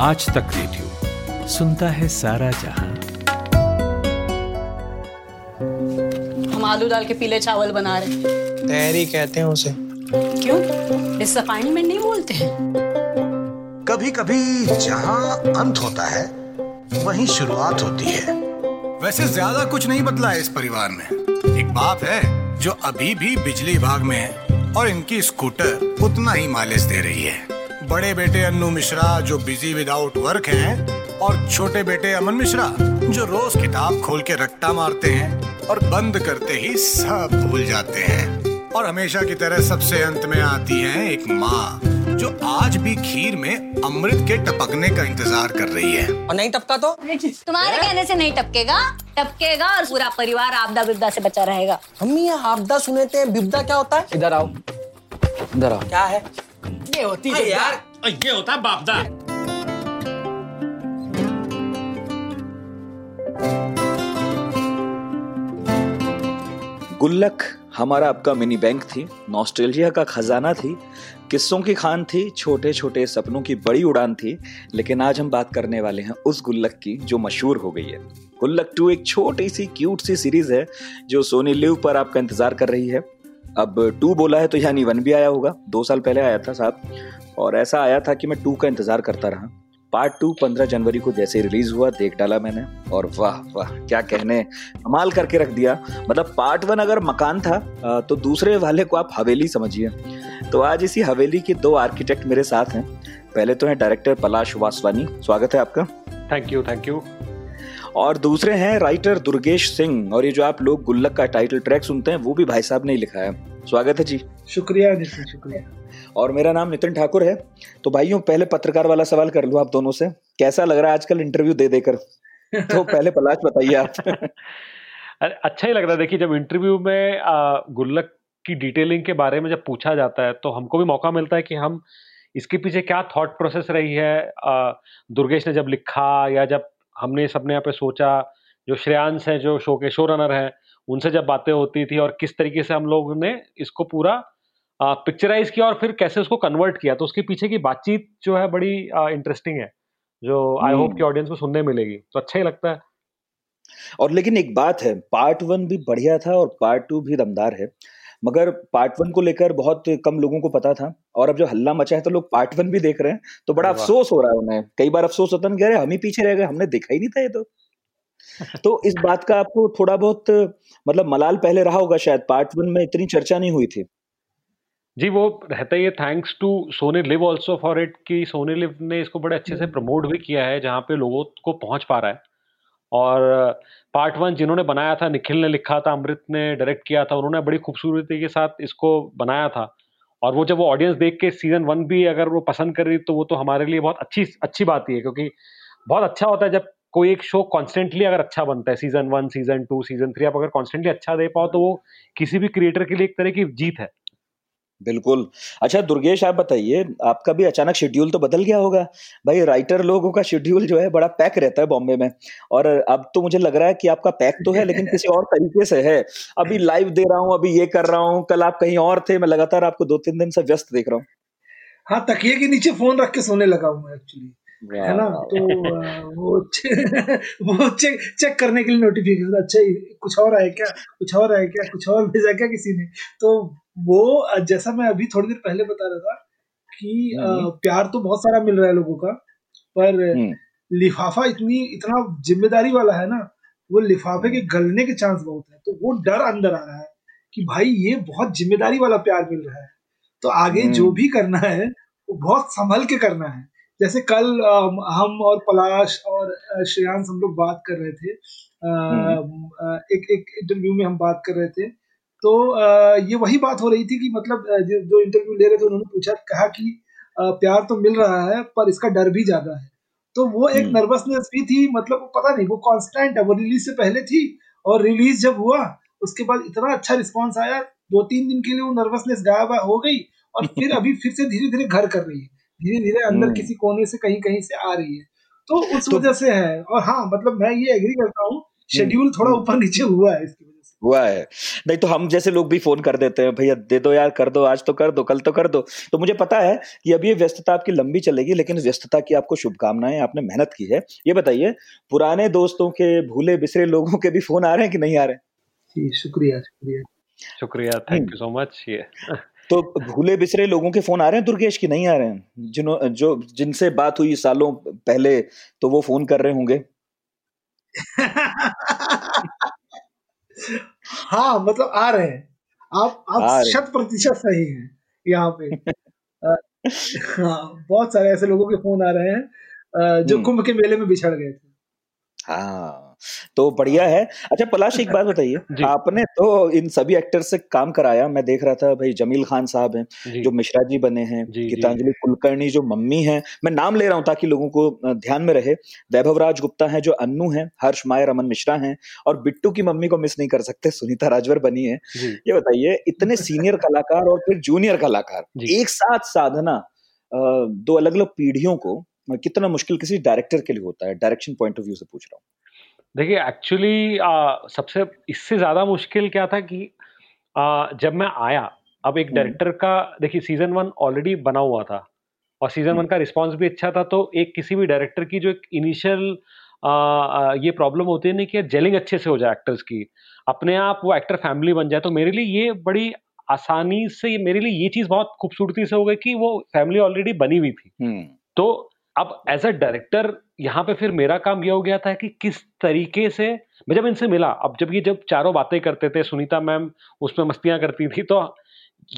आज तक रेडियो सुनता है सारा जहाँ। हम आलू डाल के पीले चावल बना रहे हैं। तैयारी कहते हैं उसे। क्यों? डिसअपॉइंटमेंट नहीं बोलते हैं? कभी कभी जहाँ अंत होता है वहीं शुरुआत होती है। वैसे ज़्यादा कुछ नहीं बदला है इस परिवार में एक बाप है जो अभी भी बिजली विभाग में है और इनकी स्कूटर उतना ही माइलेज दे रही है। बड़े बेटे अन्नू मिश्रा जो बिज़ी विदाउट वर्क हैं और छोटे बेटे अमन मिश्रा जो रोज किताब खोल के रट्टा मारते हैं और बंद करते ही सब भूल जाते हैं। और हमेशा की तरह सबसे अंत में आती है एक माँ जो आज भी खीर में अमृत के टपकने का इंतज़ार कर रही है। और नहीं टपका तो? तुम्हारे कहने से नहीं टपकेगा। टपकेगा और पूरा परिवार आपदा विपदा से बचा रहेगा। मम्मी ये आपदा सुने थे बिपदा क्या होता है? इधर आओ। इधर आओ। क्या है? ये होती है यार। ये होता है बापदा गुल्लक हमारा आपका मिनी बैंक थी नॉस्ट्रेलिया का खजाना थी किस्सों की खान थी छोटे छोटे सपनों की बड़ी उड़ान थी लेकिन आज हम बात करने वाले हैं उस गुल्लक की जो मशहूर हो गई है। गुल्लक टू एक छोटी सी क्यूट सी सीरीज़ है जो सोनी लिव पर आपका इंतज़ार कर रही है। अब टू बोला है तो यानी वन भी आया होगा। दो साल पहले आया था साहब। और ऐसा आया था कि मैं टू का इंतज़ार करता रहा। पार्ट टू पंद्रह जनवरी को जैसे रिलीज़ हुआ, देख डाला मैंने। और वाह वाह, क्या कहने। कमाल करके रख दिया। मतलब पार्ट वन अगर मकान था तो दूसरे वाले को आप हवेली समझिए। तो आज इसी हवेली के दो आर्किटेक्ट मेरे साथ हैं। पहले तो हैं डायरेक्टर पलाश वासवानी। स्वागत है आपका। थैंक यू थैंक यू और दूसरे हैं राइटर दुर्गेश सिंह और ये जो आप लोग गुल्लक का टाइटल ट्रैक सुनते हैं वो भी भाई साहब ने ही लिखा है। स्वागत है जी। शुक्रिया नितिन शुक्रिया। और मेरा नाम नितिन ठाकुर है। तो भाइयों पहले पत्रकार वाला सवाल कर लो आप दोनों से। कैसा लग रहा है आजकल इंटरव्यू दे देकर? तो पहले पलाश बताइए आप। अच्छा ही लग रहा है। देखिए जब इंटरव्यू में गुल्लक की डिटेलिंग के बारे में जब पूछा जाता है तो हमको भी मौका मिलता है कि हम इसके पीछे क्या थॉट प्रोसेस रही है दुर्गेश ने जब लिखा या जब हमने सबने यहाँ पे सोचा जो श्रेयांश है जो शो के शो रनर हैं उनसे जब बातें होती थी और किस तरीके से हम लोग ने इसको पूरा पिक्चराइज किया और फिर कैसे उसको कन्वर्ट किया तो उसके पीछे की बातचीत जो है बड़ी इंटरेस्टिंग है जो आई होप की ऑडियंस को सुनने मिलेगी तो अच्छा ही लगता है। और लेकिन एक बात है पार्ट वन भी बढ़िया था और पार्ट टू भी दमदार है। मगर पार्ट वन को लेकर बहुत कम लोगों को पता था और अब जो हल्ला मचा है तो लोग पार्ट वन भी देख रहे हैं तो बड़ा अफसोस हो रहा है उन्हें। कई बार अफसोस होता है कह रहे हम ही पीछे रह गए हमने देखा ही नहीं था ये तो। तो इस बात का आपको थोड़ा बहुत मतलब मलाल पहले रहा होगा शायद पार्ट वन में इतनी चर्चा नहीं हुई थी। जी वो रहता ही है thanks to Sony LIV also for it कि सोनी लिव ने इसको बड़े अच्छे से प्रमोट हम्म। भी किया है जहाँ पे लोगों को पहुँच पा रहा है। और पार्ट वन जिन्होंने बनाया था, निखिल ने लिखा था, अमृत ने डायरेक्ट किया था, उन्होंने बड़ी खूबसूरती के साथ इसको बनाया था। और वो जब वो ऑडियंस देख के सीज़न वन भी अगर वो पसंद कर रही तो वो तो हमारे लिए बहुत अच्छी अच्छी बात ही है, क्योंकि बहुत अच्छा होता है जब कोई एक शो कॉन्स्टेंटली अगर अच्छा बनता है season one season two season three आप अगर कॉन्स्टेंटली अच्छा दे पाओ तो वो किसी भी क्रिएटर के लिए एक तरह की जीत है। बिल्कुल। अच्छा दुर्गेश आप बताइए आपका भी अचानक शेड्यूल तो बदल गया होगा। भाई राइटर लोगों का शेड्यूल जो है बड़ा पैक रहता है बॉम्बे में। और अब तो मुझे लग रहा है कि आपका पैक तो है लेकिन किसी और तरीके से है। अभी लाइव दे रहा हूँ अभी ये कर रहा हूँ कल आप कहीं और थे मैं लगातार आपको दो तीन दिन से व्यस्त देख रहा हूँ। हाँ तकिए के नीचे फ़ोन रख के सोने लगा हूँ एक्चुअली है ना? तो वो वो चेक चेक करने के लिए नोटिफिकेशन अच्छा कुछ और आया क्या? कुछ और आया क्या? कुछ और भेजा क्या किसी ने? तो वो जैसा मैं अभी थोड़ी देर पहले बता रहा था कि हम्म। प्यार तो बहुत सारा मिल रहा है लोगों का पर हम्म। लिफाफा इतनी इतना ज़िम्मेदारी वाला है ना वो लिफाफे के गलने के चांस बहुत है तो वो डर अंदर आ रहा है कि भाई ये बहुत ज़िम्मेदारी वाला प्यार मिल रहा है तो आगे जो हम्म। भी करना है वो बहुत संभल के करना है जैसे कल हम और पलाश और श्रेयांश हम लोग बात कर रहे थे एक एक इंटरव्यू में हम बात कर रहे थे तो ये वही बात हो रही थी कि मतलब जो इंटरव्यू ले रहे थे उन्होंने पूछा कहा कि प्यार तो मिल रहा है पर इसका डर भी ज़्यादा है तो वो एक नर्वसनेस हम्म। भी थी मतलब वो पता नहीं वो कांस्टेंट है वो रिलीज़ से पहले थी और रिलीज़ जब हुआ उसके बाद इतना अच्छा रिस्पॉन्स आया दो तीन दिन के लिए वो नर्वसनेस गायब हो गई और फिर अभी फिर से धीरे धीरे घर कर रही है धीरे धीरे अंदर हम्म। किसी कोने से कहीं कहीं से आ रही है तो उस तो, वजह से है और हाँ मतलब मैं ये एग्री करता हूँ शेड्यूल थोड़ा हम्म। ऊपर नीचे हुआ है इसकी हुआ है। नहीं तो हम जैसे लोग भी फ़ोन कर देते हैं भैया दे दो यार कर दो आज तो कर दो कल तो कर दो। तो मुझे पता है कि अभी ये व्यस्तता आपकी लंबी चलेगी लेकिन व्यस्तता की आपको शुभकामनाएँ आपने मेहनत की है। ये बताइए पुराने दोस्तों के भूले बिसरे लोगों के भी फ़ोन आ रहे हैं कि नहीं आ रहे जी शुक्रिया शुक्रिया। शुक्रिया थैंक यू सो मच ये। तो भूले बिसरे लोगों के फ़ोन आ रहे हैं दुर्गेश की नहीं आ रहे हैं? जिन्हों जो जिनसे बात हुई सालों पहले तो वो फ़ोन कर रहे होंगे। हाँ मतलब आ रहे हैं। आप आप शत प्रतिशत सही हैं यहाँ पे। हाँ बहुत सारे ऐसे लोगों के फ़ोन आ रहे हैं जो कुंभ के मेले में बिछड़ गए थे। हाँ तो बढ़िया है। अच्छा पलाश एक बात बताइए। आपने तो इन सभी एक्टर से काम कराया। मैं देख रहा था भाई जमील खान साहब हैं जो। मिश्रा जी बने हैं गीतांजलि कुलकर्णी जो मम्मी हैं। मैं नाम ले रहा हूँ ताकि लोगों को ध्यान में रहे। वैभव राज गुप्ता है जो अन्नू है हर्ष माय रमन मिश्रा हैं और बिट्टू की मम्मी को मिस नहीं कर सकते सुनीता राजवर बनी है। ये बताइए इतने सीनियर कलाकार और फिर जूनियर कलाकार एक साथ साधना दो अलग अलग पीढ़ियों को कितना मुश्किल किसी डायरेक्टर के लिए होता है डायरेक्शन पॉइंट ऑफ़ व्यू से पूछ रहा हूँ देखिए एक्चुअली सबसे इससे ज़्यादा मुश्किल क्या था कि आ, जब मैं आया अब एक डायरेक्टर हम्म। का देखिए सीज़न वन ऑलरेडी बना हुआ था और सीज़न वन हम्म। का रिस्पांस भी अच्छा था तो एक किसी भी डायरेक्टर की जो एक इनिशियल ये प्रॉब्लम होती है ना कि जेलिंग अच्छे से हो जाए एक्टर्स की अपने आप वो एक्टर फैमिली बन जाए तो मेरे लिए ये बड़ी आसानी से मेरे लिए ये चीज़ बहुत खूबसूरती से हो गई कि वो फैमिली ऑलरेडी बनी हुई थी हम्म। तो अब एज अ डायरेक्टर यहाँ पे फिर मेरा काम यह हो गया था कि किस तरीके से मैं जब इनसे मिला अब जब ये जब चारों बातें करते थे सुनीता मैम उसमें मस्तियाँ करती थी तो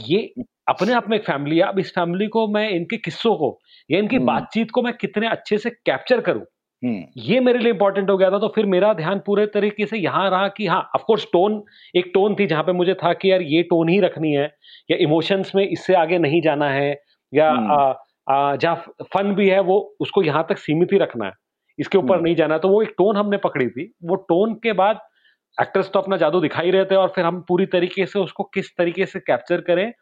ये अपने आप में एक फैमिली है अब इस फैमिली को मैं इनके किस्सों को या इनकी हम्म। बातचीत को मैं कितने अच्छे से कैप्चर करूँ हम्म। ये मेरे लिए इंपॉर्टेंट हो गया था तो फिर मेरा ध्यान पूरे तरीके से यहाँ रहा कि हाँ ऑफकोर्स टोन एक टोन थी जहाँ पे मुझे था कि यार ये टोन ही रखनी है या इमोशंस में इससे आगे नहीं जाना है या हम्म। जहाँ फन भी है वो उसको यहाँ तक सीमित ही रखना है। इसके ऊपर हम्म। नहीं जाना तो वो एक टोन हमने पकड़ी थी। वो टोन के बाद एक्टर्स तो अपना जादू दिखाई रहे थे और फिर हम पूरी तरीके से उसको किस तरीके से कैप्चर करें।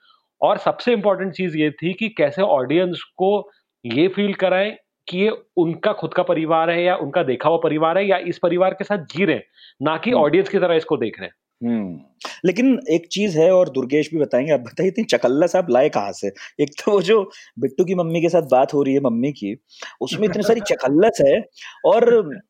और सबसे इंपॉर्टेंट चीज़ ये थी कि कैसे ऑडियंस को ये फील कराएँ कि ये उनका खुद का परिवार है या उनका देखा हुआ परिवार है या इस परिवार के साथ जी रहे ना कि ऑडियंस हम्म। की तरह इसको देख रहे हैं। लेकिन एक चीज़ है और दुर्गेश भी बताएँगे आप बताइए इतनी चकल्ला साहब लाए कहाँ से? एक तो वो जो बिट्टू की मम्मी के साथ बात हो रही है मम्मी की उसमें इतनी सारी चकल्लस है और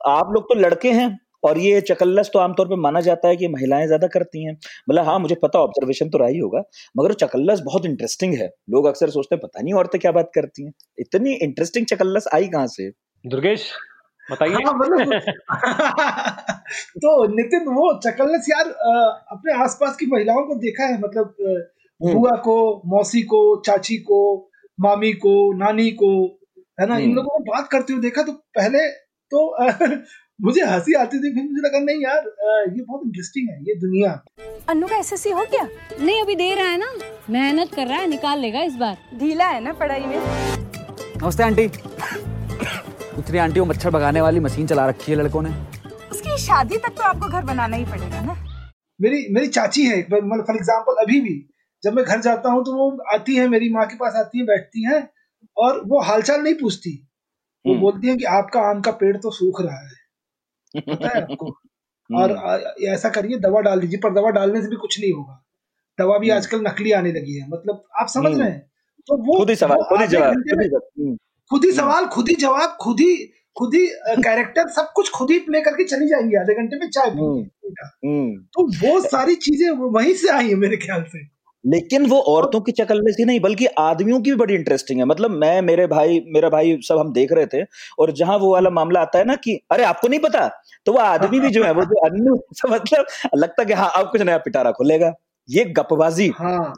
आप लोग तो लड़के हैं और ये चकल्लस तो आमतौर पे माना जाता है कि महिलाएँ ज़्यादा करती हैं। मतलब हाँ मुझे पता ऑब्जर्वेशन तो रहा ही होगा मगर चकल्लस बहुत इंटरेस्टिंग है। लोग अक्सर सोचते हैं पता नहीं औरतें क्या बात करती हैं। इतनी इंटरेस्टिंग चकल्लस आई कहाँ से? दुर्गेश बताइए। हाँ, मतलब तो नितिन वो चकलस यार अपने आसपास की महिलाओं को देखा है? मतलब हम्म। बुआ को मौसी को चाची को मामी को नानी को है ना? इन हम्म। लोगों को बात करते हुए देखा तो पहले तो मुझे हँसी आती थी फिर मुझे लगा नहीं यार ये बहुत इंटरेस्टिंग है ये दुनिया। अन्नू का एसएससी हो गया? नहीं अभी दे रहा है ना। मेहनत कर रहा है निकाल लेगा इस बार। ढीला है ना पढ़ाई में? नमस्ते आंटी। उतनी आंटी वो मच्छर भगाने वाली मशीन चला रखी है लड़कों ने। उसकी शादी तक तो आपको घर बनाना ही पड़ेगा ना। मेरी मेरी चाची है मतलब फॉर एग्ज़ाम्पल अभी भी जब मैं घर जाता हूँ तो वो आती है मेरी माँ के पास आती है बैठती हैं और वो हालचाल नहीं पूछती। वो हम्म। बोलती है कि आपका आम का पेड़ तो सूख रहा है। पता है आपको? हम्म। और ऐसा करिए दवा डाल दीजिए पर दवा डालने से भी कुछ नहीं होगा। दवा भी हम्म। आजकल नकली आने लगी है। मतलब आप समझ रहे हैं? तो वो खुद ही सवाल खुद ही जवाब खुद ही सवाल खुद ही जवाब खुद ही खुद ही कैरेक्टर सब कुछ खुद ही प्ले करके चली जाएँगी आधे घंटे में चाय हम्म, हम्म। तो वो सारी चीज़ें वहीं से आई है मेरे ख्याल से। लेकिन वो औरतों की चकल्ले से नहीं बल्कि आदमियों की भी बड़ी इंटरेस्टिंग है। मतलब मैं मेरे भाई मेरा भाई सब हम देख रहे थे और जहाँ वो वाला मामला आता है ना कि अरे आपको नहीं पता? तो वो आदमी भी जो है वो जो अन्नू मतलब लगता है कि हाँ अब कुछ नया पिटारा खुलेगा। ये गपबाजी। हाँ।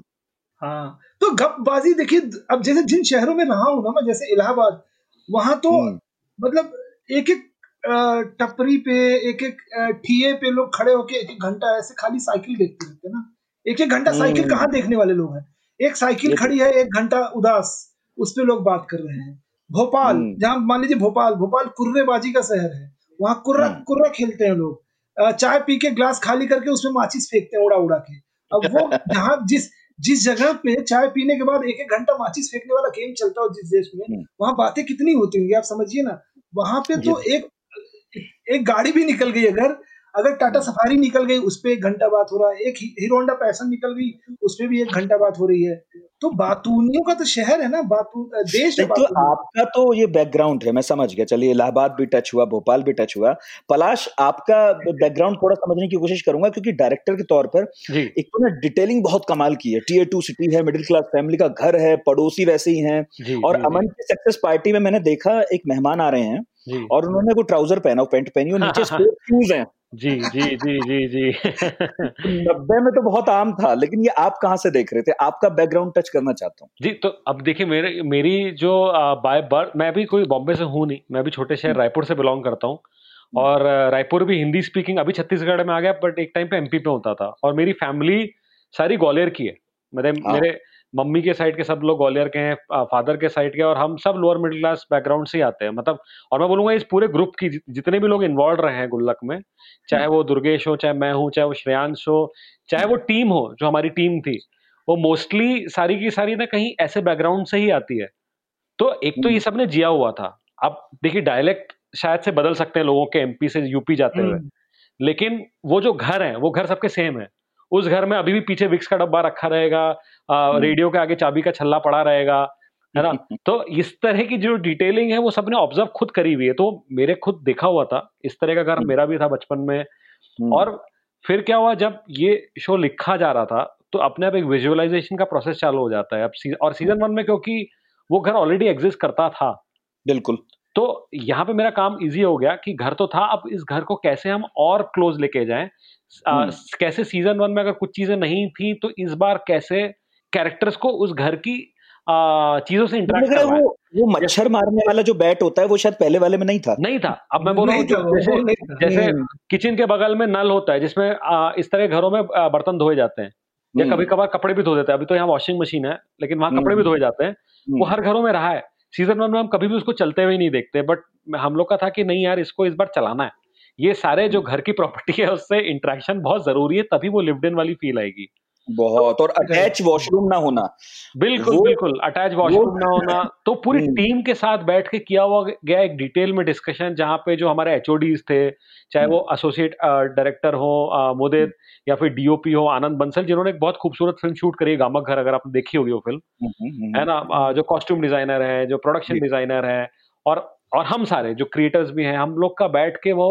हाँ। तो गपबाजी देखिए अब जैसे जिन शहरों में रहा हूँ ना मैं जैसे इलाहाबाद वहाँ तो हम्म। मतलब एक एक टपरी पे एक एक ठिए पे लोग खड़े होके एक एक घंटा ऐसे खाली साइकिल देखते रहते हैं ना। एक एक घंटा साइकिल हम्म। कहाँ देखने वाले लोग हैं? एक साइकिल खड़ी है एक घंटा उदास उस पर लोग बात कर रहे हैं। भोपाल हम्म। जहाँ मान लीजिए भोपाल भोपाल कुर्रेबाजी का शहर है वहाँ कुर्रा कुर्रा खेलते हैं लोग। चाय पी के ग्लास खाली करके उसमें माचिस फेंकते हैं उड़ा उड़ा के। अब वो जहाँ जिस जिस जगह पे चाय पीने के बाद एक एक घंटा माचिस फेंकने वाला गेम चलता हो जिस देश में हम्म। वहाँ बातें कितनी होती होंगी आप समझिए ना वहाँ पे तो एक एक गाड़ी भी निकल गई अगर अगर टाटा सफारी निकल गई उस पर एक घंटा बात हो रहा है एक हीरो होंडा पैसन निकल गई उस पर भी एक घंटा बात हो रही है। तो बातूनियों का तो शहर है ना बातू देश है तो आपका तो ये बैकग्राउंड है मैं समझ गया। चलिए इलाहाबाद भी टच हुआ भोपाल भी टच हुआ। पलाश आपका बैकग्राउंड थोड़ा समझने की कोशिश करूँगा क्योंकि डायरेक्टर के तौर पर एक तो ना डिटेलिंग बहुत कमाल की है। टीयर टू सिटी है मिडिल क्लास फैमिली का घर है पड़ोसी वैसे ही है। और अमन की सक्सेस पार्टी में मैंने देखा एक मेहमान आ रहे हैं और उन्होंने वो ट्राउज़र पहना पैंट पहनी और नीचे शूज़ हैं। जी जी जी जी जी। नब्बे में तो बहुत आम था लेकिन ये आप कहाँ से देख रहे थे? आपका बैकग्राउंड टच करना चाहता हूँ। जी तो अब देखिए मेरे मेरी जो बाय बर्थ मैं भी कोई बॉम्बे से हूँ नहीं मैं भी छोटे शहर हम्म। रायपुर से बिलोंग करता हूँ। और रायपुर भी हिंदी स्पीकिंग अभी छत्तीसगढ़ में आ गया बट एक टाइम पे एमपी पे होता था। और मेरी फैमिली सारी ग्वालियर की है। मेरे हाँ। मेरे मम्मी के साइड के सब लोग ग्वालियर के हैं फादर के साइड के और हम सब लोअर मिडिल क्लास बैकग्राउंड से ही आते हैं। मतलब और मैं बोलूँगा इस पूरे ग्रुप की जितने भी लोग इन्वॉल्व रहे हैं गुल्लक में चाहे वो दुर्गेश हो चाहे मैं हूँ चाहे वो श्रेयांश हो चाहे वो टीम हो जो हमारी टीम थी वो मोस्टली सारी की सारी ना कहीं ऐसे बैकग्राउंड से ही आती है। तो एक तो ये सबने जिया हुआ था। अब देखिए डायलेक्ट शायद से बदल सकते हैं लोगों के एमपी से यूपी जाते हुए। लेकिन वो जो घर है वो घर सबके सेम है। उस घर में अभी भी पीछे विक्स का डब्बा रखा रहेगा हम्म। रेडियो के आगे चाबी का छल्ला पड़ा रहेगा है ना? तो इस तरह की जो डिटेलिंग है वो सबने ऑब्ज़र्व खुद करी हुई है। तो मेरे खुद देखा हुआ था इस तरह का घर हम्म। मेरा भी था बचपन में। हम्म। और फिर क्या हुआ जब ये शो लिखा जा रहा था तो अपने आप एक विजुअलाइजेशन का प्रोसेस चालू हो जाता है। अब सी, और सीज़न वन में क्योंकि वो घर ऑलरेडी एग्जिस्ट करता था। बिल्कुल। तो यहाँ पे मेरा काम इजी हो गया कि घर तो था अब इस घर को कैसे हम और क्लोज लेके जाएँ? कैसे सीज़न वन में अगर कुछ चीज़ें नहीं थी तो इस बार कैसे कैरेक्टर्स को उस घर की चीज़ों से इंटरेक्ट वो वो मच्छर मारने वाला जो बैट होता है वो शायद पहले वाले में नहीं था। नहीं था। अब मैं बोल रहा हूँ जैसे जैसे किचन के बगल में नल होता है जिसमें इस तरह घरों में बर्तन धोए जाते हैं। या हम्म। कभी कभार कपड़े भी धो देते हैं। अभी तो यहाँ वॉशिंग मशीन है लेकिन वहाँ कपड़े भी हम्म। धोए जाते हैं। वो हम्म। हर घरों में रहा है। सीज़न वन में हम कभी भी उसको चलते हुए नहीं देखते बट हम लोग का था कि नहीं यार इसको इस बार चलाना है। ये सारे जो घर की प्रॉपर्टी है उससे इंट्रैक्शन बहुत ज़रूरी है तभी वो लिव्ड इन वाली फील आएगी। बहुत और अटैच वॉशरूम ना होना। बिल्कुल बिल्कुल अटैच वॉशरूम ना होना। तो पूरी टीम हम्म। के साथ बैठ के किया हुआ गया एक डिटेल में डिस्कशन जहाँ पे जो हमारे एच थे चाहे वो एसोसिएट हम्म। डायरेक्टर हो मोदित हम्म। या फिर डीओपी हो आनंद बंसल जिन्होंने एक बहुत खूबसूरत फ़िल्म शूट करी है गामक घर अगर आपने देखी होगी वो फ़िल्म है ना? जो कॉस्ट्यूम डिज़ाइनर है जो प्रोडक्शन डिज़ाइनर है और और हम सारे जो क्रिएटर्स भी हैं हम लोग का बैठ के वो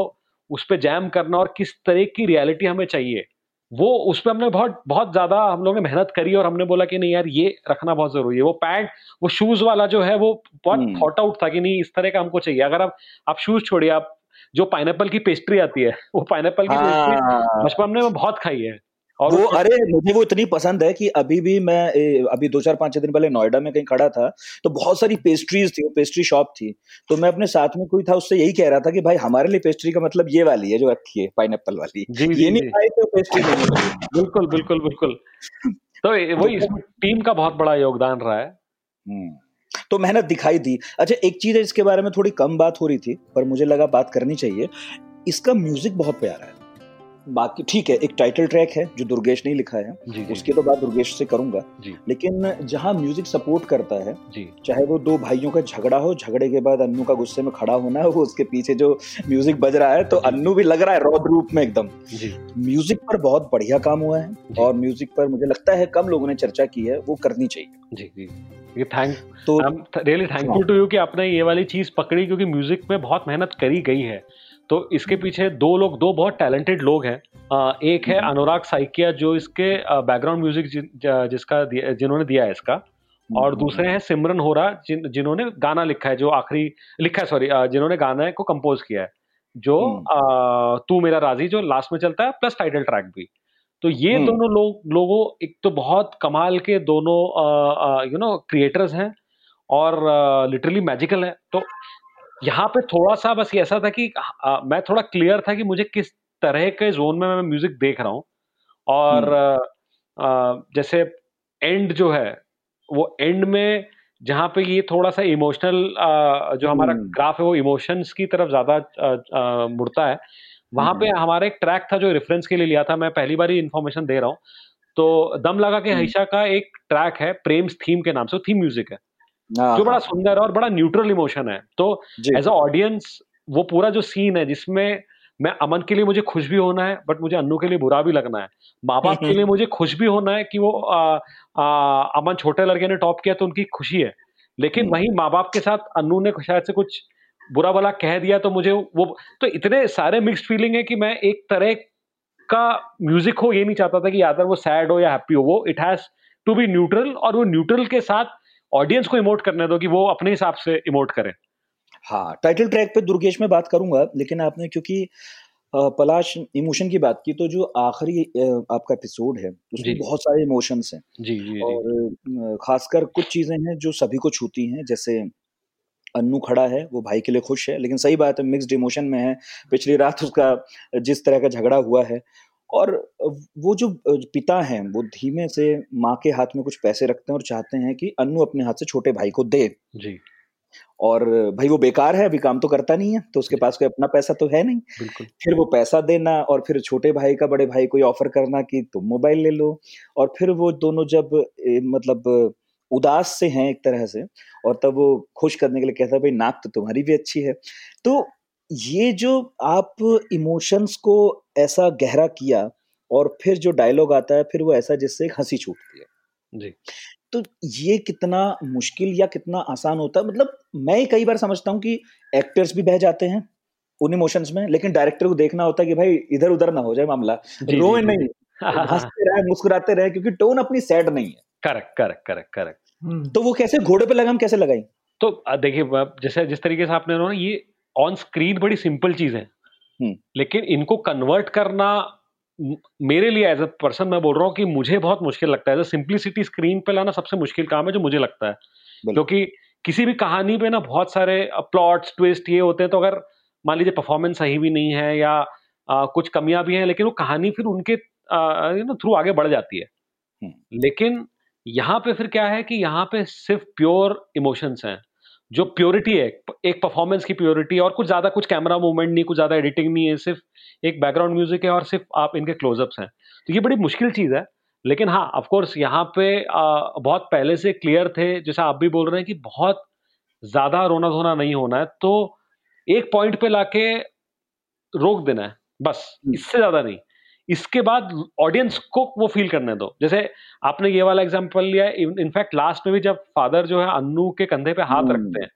उस पर जैम करना और किस तरह की रियलिटी हमें चाहिए वो उस पर हमने बहुत बहुत ज़्यादा हम लोगों ने मेहनत करी और हमने बोला कि नहीं यार ये रखना बहुत ज़रूरी है। वो पैंट वो शूज़ वाला जो है वो बहुत थॉट आउट था कि नहीं इस तरह का हमको चाहिए। अगर आप आप शूज़ छोड़िए आप जो पाइनएप्पल की पेस्ट्री आती है वो पाइनएप्पल की पेस्ट्री हाँ। बचपन में बहुत खाई है। और वो अरे मुझे वो इतनी पसंद है कि अभी भी मैं ए, अभी दो चार पाँच दिन पहले नोएडा में कहीं खड़ा था तो बहुत सारी पेस्ट्रीज थी वो पेस्ट्री शॉप थी। तो मैं अपने साथ में कोई था उससे यही कह रहा था कि भाई हमारे लिए पेस्ट्री का मतलब ये वाली है जो रखी है पाइन वाली। जी, ये जी, नहीं खाई तो पेस्ट्री नहीं बिल्कुल बिल्कुल बिल्कुल। तो वही इसमें टीम का बहुत बड़ा योगदान रहा है। हम्म, तो मेहनत दिखाई दी। अच्छा एक चीज़ है इसके बारे में थोड़ी कम बात हो रही थी पर मुझे लगा बात करनी चाहिए। इसका म्यूज़िक बहुत प्यारा है। बाकी ठीक है एक टाइटल ट्रैक है जो दुर्गेश ने लिखा है। जी, उसकी तो बात दुर्गेश से करूँगा। लेकिन जहाँ म्यूज़िक सपोर्ट करता है चाहे वो दो भाइयों का झगड़ा हो झगड़े के बाद अन्नू का गुस्से में खड़ा होना है वो उसके पीछे जो म्यूज़िक बज रहा है तो अन्नू भी लग रहा है रौद रूप में एकदम। म्यूज़िक पर बहुत बढ़िया काम हुआ है और म्यूज़िक पर मुझे लगता है कम लोगों ने चर्चा की है वो करनी चाहिए। जी जी। ये थैंक तो रियली थैंकफुल टू यू कि आपने ये वाली चीज़ पकड़ी क्योंकि म्यूज़िक में बहुत मेहनत करी गई है। तो इसके पीछे दो लोग दो बहुत टैलेंटेड लोग हैं। एक है हम्म। अनुराग साइकिया जो इसके बैकग्राउंड म्यूज़िक जिसका जिन्होंने दिया है इसका। और हम्म, दूसरे हम्म। हैं सिमरन होरा जिन जिन्होंने गाना लिखा है जो आखिरी लिखा है सॉरी जिन्होंने गाना को कंपोज किया है। जो तू मेरा राज़ी जो लास्ट में चलता है प्लस टाइटल ट्रैक भी। तो ये दोनों लोग लोगों एक तो बहुत कमाल के दोनों यू नो क्रिएटर्स हैं और लिटरली मैजिकल है। तो यहाँ पे थोड़ा सा बस ये ऐसा था कि आ, मैं थोड़ा क्लियर था कि मुझे किस तरह के जोन में मैं म्यूज़िक देख रहा हूँ और आ, हम्म। जैसे एंड जो है वो एंड में जहाँ पे ये थोड़ा सा इमोशनल जो हमारा ग्राफ हम्म। है वो इमोशंस की तरफ़ ज़्यादा मुड़ता है वहाँ पे हम्म। हमारा एक ट्रैक था जो रेफरेंस के लिए लिया था मैं पहली बार ही इन्फॉर्मेशन दे रहा हूँ तो दम लगा के हईशा का एक ट्रैक है प्रेम्स थीम के नाम से थीम म्यूज़िक हाँ, जो बड़ा हाँ। सुंदर है और बड़ा न्यूट्रल इमोशन है। तो एज अ ऑडियंस वो पूरा जो सीन है जिसमें मैं अमन के लिए मुझे खुश भी होना है बट मुझे अन्नू के लिए बुरा भी लगना है। माँ बाप के लिए मुझे खुश भी होना है कि वो आ, आ, अमन छोटे लड़के ने टॉप किया तो उनकी खुशी है। लेकिन हम्म। वहीं माँ बाप के साथ अन्नू ने शायद से कुछ बुरा भला कह दिया तो मुझे वो तो इतने सारे मिक्स्ड फीलिंग है कि मैं एक तरह का म्यूज़िक हो ये नहीं चाहता था कि यादर वो सैड हो या हैप्पी हो। वो it has to be neutral और वो न्यूट्रल के साथ ऑडियंस को इमोट करने दो कि वो अपने हिसाब से इमोट करे। हाँ टाइटल ट्रैक पे दुर्गेश में बात करूँगा लेकिन आपने क्योंकि पलाश इमोशन की बात की तो जो आखिरी आपका एपिसोड है उसमें बहुत सारे इमोशंस हैं। जी जी जी। और खासकर कुछ चीज़ें हैं जो सभी को छूती हैं जैसे अन्नू खड़ा है वो भाई के लिए खुश है लेकिन सही बात है मिक्स्ड इमोशन में है। पिछली रात उसका जिस तरह का झगड़ा हुआ है और वो जो पिता हैं वो धीमे से माँ के हाथ में कुछ पैसे रखते हैं और चाहते हैं कि अन्नू अपने हाथ से छोटे भाई को दे। जी। और भाई वो बेकार है अभी काम तो करता नहीं है तो उसके पास कोई अपना पैसा तो है नहीं। फिर वो पैसा देना और फिर छोटे भाई का बड़े भाई को ऑफ़र करना कि तुम मोबाइल ले लो। और फिर वो दोनों जब मतलब उदास से हैं एक तरह से और तब वो खुश करने के लिए कहता है भाई नाक तो तुम्हारी भी अच्छी है। तो ये जो आप इमोशंस को ऐसा गहरा किया और फिर जो डायलॉग आता है फिर वो ऐसा जिससे एक हँसी छूटती है। जी। तो ये कितना मुश्किल या कितना आसान होता है मतलब मैं कई बार समझता हूँ कि एक्टर्स भी बह जाते हैं उन इमोशंस में लेकिन डायरेक्टर को देखना होता है कि भाई इधर उधर ना हो जाए मामला रोए नहीं हँसते रहे मुस्कुराते रहे क्योंकि टोन अपनी सैड नहीं है। Correct correct correct correct. तो वो कैसे घोड़े पे लगाम कैसे लगाई तो देखिए जैसे जिस तरीके से आपने ना ये ऑन स्क्रीन बड़ी सिंपल चीज़ है। हम्म। लेकिन इनको कन्वर्ट करना मेरे लिए एज अ पर्सन मैं बोल रहा हूँ कि मुझे बहुत मुश्किल लगता है। सिंप्लिसिटी स्क्रीन पे लाना सबसे मुश्किल काम है जो मुझे लगता है। क्योंकि किसी भी कहानी पे ना बहुत सारे प्लॉट्स ट्विस्ट ये होते हैं तो अगर मान लीजिए परफॉर्मेंस सही भी नहीं है या अ, कुछ कमियाँ भी हैं लेकिन वो कहानी फिर उनके यू नो थ्रू आगे बढ़ जाती है। लेकिन यहाँ पे फिर क्या है कि यहाँ पे सिर्फ़ प्योर इमोशंस हैं। जो प्योरिटी है एक परफॉर्मेंस की प्योरिटी और कुछ ज़्यादा कुछ कैमरा मूवमेंट नहीं कुछ ज़्यादा एडिटिंग नहीं है सिर्फ़ एक बैकग्राउंड म्यूज़िक है और सिर्फ़ आप इनके क्लोजअप्स हैं। तो ये बड़ी मुश्किल चीज़ है लेकिन हाँ ऑफकोर्स यहाँ पे आ, बहुत पहले से क्लियर थे जैसा आप भी बोल रहे हैं कि बहुत ज़्यादा रोना धोना नहीं होना है तो एक पॉइंट पे लाके रोक देना है बस इससे ज़्यादा नहीं। इसके बाद ऑडियंस को वो फील करने दो। जैसे आपने ये वाला एग्जांपल लिया इनफैक्ट लास्ट में भी जब फादर जो है अन्नू के कंधे पे हाथ रखते हैं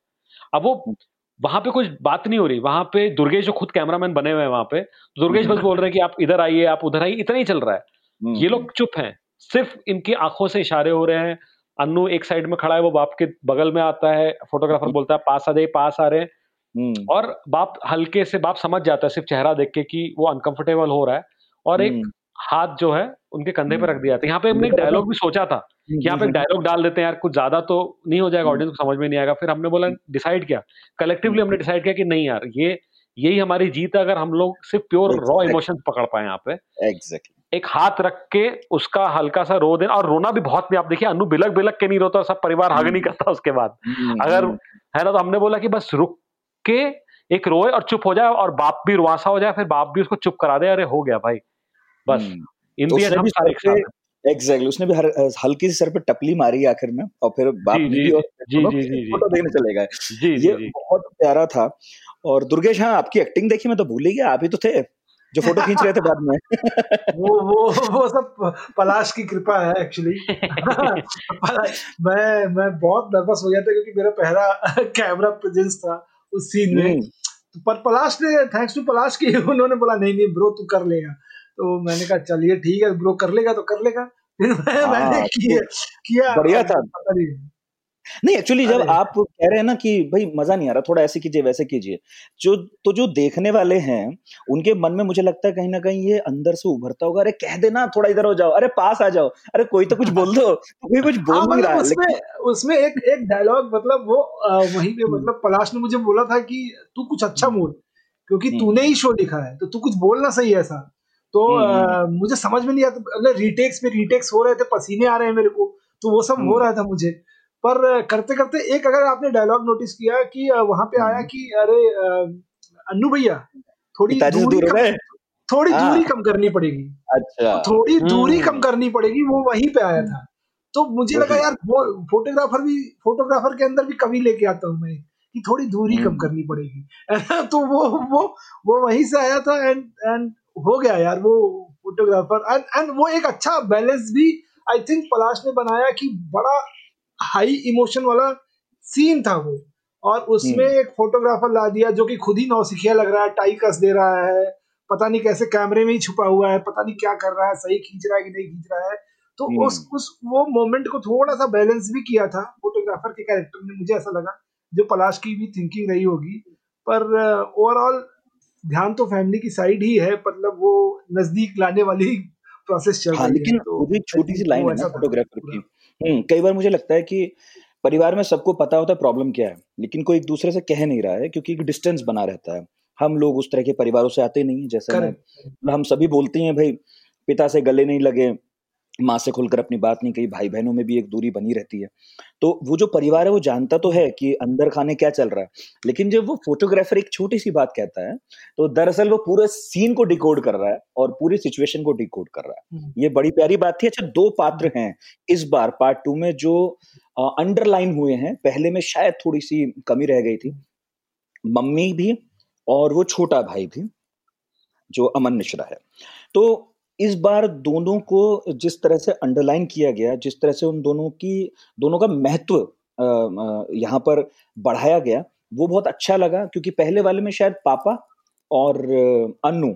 अब वो वहाँ पे कुछ बात नहीं हो रही। वहाँ पे दुर्गेश जो खुद कैमरामैन बने हुए हैं वहाँ पे तो दुर्गेश बस बोल रहे हैं कि आप इधर आइए आप उधर आइए इतना ही चल रहा है। ये लोग चुप हैं। सिर्फ़ इनकी आँखों से इशारे हो रहे हैं। अन्नू एक साइड में खड़ा है वो बाप के बगल में आता है फोटोग्राफर बोलता है पास आ जाइए पास आ रहे हैं और बाप हल्के से बाप समझ जाता है सिर्फ़ चेहरा देख के कि वो अनकंफर्टेबल हो रहा है। और एक हाथ जो है उनके कंधे पे रख दिया था यहाँ पे हमने एक डायलॉग भी सोचा था कि यहाँ पे एक डायलॉग डाल देते हैं यार कुछ ज़्यादा तो नहीं हो जाएगा ऑडियंस को समझ में नहीं आएगा। फिर हमने बोला डिसाइड किया। कलेक्टिवली हमने डिसाइड किया कि नहीं यार ये यही हमारी जीत है अगर हम लोग सिर्फ़ प्योर रॉ इमोशन पकड़ पाए यहाँ पे। एग्जैक्टली एक हाथ रख के उसका हल्का सा रो देना और रोना भी बहुत नहीं आप देखिए अनु बिलक बिलक के नहीं रोता और सब परिवार हग नहीं करता उसके बाद। अगर है ना तो हमने बोला कि बस रुक के एक रोए और चुप हो जाए और बाप भी रुआसा हो जाए फिर बाप भी उसको चुप करा दे अरे हो गया भाई। बस। इन तो दी उसने हम भी सारे पे एग्जैक्टली उसने भी हर हल्की सी सर पे टपली मारी आखिर में और फिर बाप जी, जी, और जी, जी, जी, जी। फ़ोटो देखने चले गए। जी, जी, ये जी। बहुत प्यारा था। और दुर्गेश हाँ आपकी एक्टिंग देखी मैं तो भूल ही गया आप ही तो थे जो फ़ोटो खींच रहे थे बाद में। वो वो वो सब पलाश की कृपा है एक्चुअली मैं मैं बहुत नर्वस हो गया था क्योंकि मेरा पहला कैमरा प्रेजेंस था उस सीन में। तो पर पलाश ने थैंक्स टू पलाश की उन्होंने बोला नहीं नहीं ब्रो तू कर लेगा तो मैंने कहा चलिए ठीक है ब्रो कर लेगा तो कर लेगा। फिर मैं हाँ, मैंने किया किया। बढ़िया था। नहीं। एक्चुअली जब आप कह रहे हैं ना कि भाई मज़ा नहीं आ रहा थोड़ा ऐसे कीजिए वैसे कीजिए। जो तो जो देखने वाले हैं उनके मन में मुझे लगता है कहीं ना कहीं ये अंदर से उभरता होगा। अरे कह देना थोड़ा इधर हो जाओ। अरे पास आ जाओ। अरे कोई तो कुछ बोल दो कोई कुछ बोल हाँ, नहीं मतलब रहा उसमें उसमें एक एक डायलॉग मतलब वो वहीं पे मतलब पलाश ने मुझे बोला था कि तू कुछ अच्छा बोल क्योंकि तूने ही शो लिखा है तो तू कुछ बोलना सही है ऐसा। तो अ, मुझे समझ में नहीं आता अगर रीटेक्स पे रीटेक्स हो रहे थे पसीने आ रहे हैं मेरे को तो वो सब हो रहा था मुझे। पर करते करते एक अगर आपने डायलॉग नोटिस किया कि वहाँ पे आया कि अरे अन्नू भैया थोड़ी दूरी दूर कम थोड़ी हाँ। दूरी कम करनी पड़ेगी। अच्छा। तो थोड़ी दूरी हम्म। कम करनी पड़ेगी वो वहीं पे आया था। तो मुझे लगा यार वो फोटोग्राफर भी फोटोग्राफर के अंदर भी कवि लेके आता हूँ मैं कि थोड़ी दूरी कम करनी पड़ेगी। तो वो वो वो वहीं से आया था एंड एंड हो गया यार वो फोटोग्राफर एंड एंड वो एक अच्छा बैलेंस भी आई थिंक पलाश ने बनाया कि बड़ा हाई इमोशन वाला सीन था वो। और उसमें एक फोटोग्राफर ला दिया जो कि खुद ही नौसिखिया लग रहा है टाई कस दे रहा है पता नहीं कैसे कैमरे में ही छुपा हुआ है पता नहीं क्या कर रहा है सही खींच रहा है कि नहीं खींच रहा है। तो उस उस वो मोमेंट को थोड़ा सा बैलेंस भी किया था फोटोग्राफर के कैरेक्टर ने मुझे ऐसा लगा जो पलाश की भी थिंकिंग रही होगी। पर ओवरऑल ध्यान तो फैमिली की साइड ही है मतलब वो नज़दीक लाने वाली प्रोसेस चल हाँ, रही लेकिन है तो वो भी छोटी सी लाइन है ना फोटोग्राफर की। हम्म कई बार मुझे लगता है कि परिवार में सबको पता होता है प्रॉब्लम क्या है लेकिन कोई एक दूसरे से कह नहीं रहा है क्योंकि एक डिस्टेंस बना रहता है। हम लोग उस तरह के परिवारों से आते नहीं है जैसे हम सभी बोलते हैं भाई पिता से गले नहीं लगे माँ से खुलकर अपनी बात नहीं कही भाई बहनों में भी एक दूरी बनी रहती है। तो वो जो परिवार है वो जानता तो है कि अंदर खाने क्या चल रहा है लेकिन जब वो फोटोग्राफर एक छोटी सी बात कहता है तो दरअसल वो पूरे सीन को डिकोड कर रहा है और पूरी सिचुएशन को डिकोड कर रहा है। हम्म, ये बड़ी प्यारी बात थी। अच्छा दो पात्र हैं इस बार पार्ट टू में जो अंडरलाइन हुए हैं। पहले में शायद थोड़ी सी कमी रह गई थी। मम्मी भी और वो छोटा भाई भी जो अमन मिश्रा है। तो इस बार दोनों को जिस तरह से अंडरलाइन किया गया जिस तरह से उन दोनों की दोनों का महत्व यहाँ पर बढ़ाया गया वो बहुत अच्छा लगा क्योंकि पहले वाले में शायद पापा और अ, अन्नू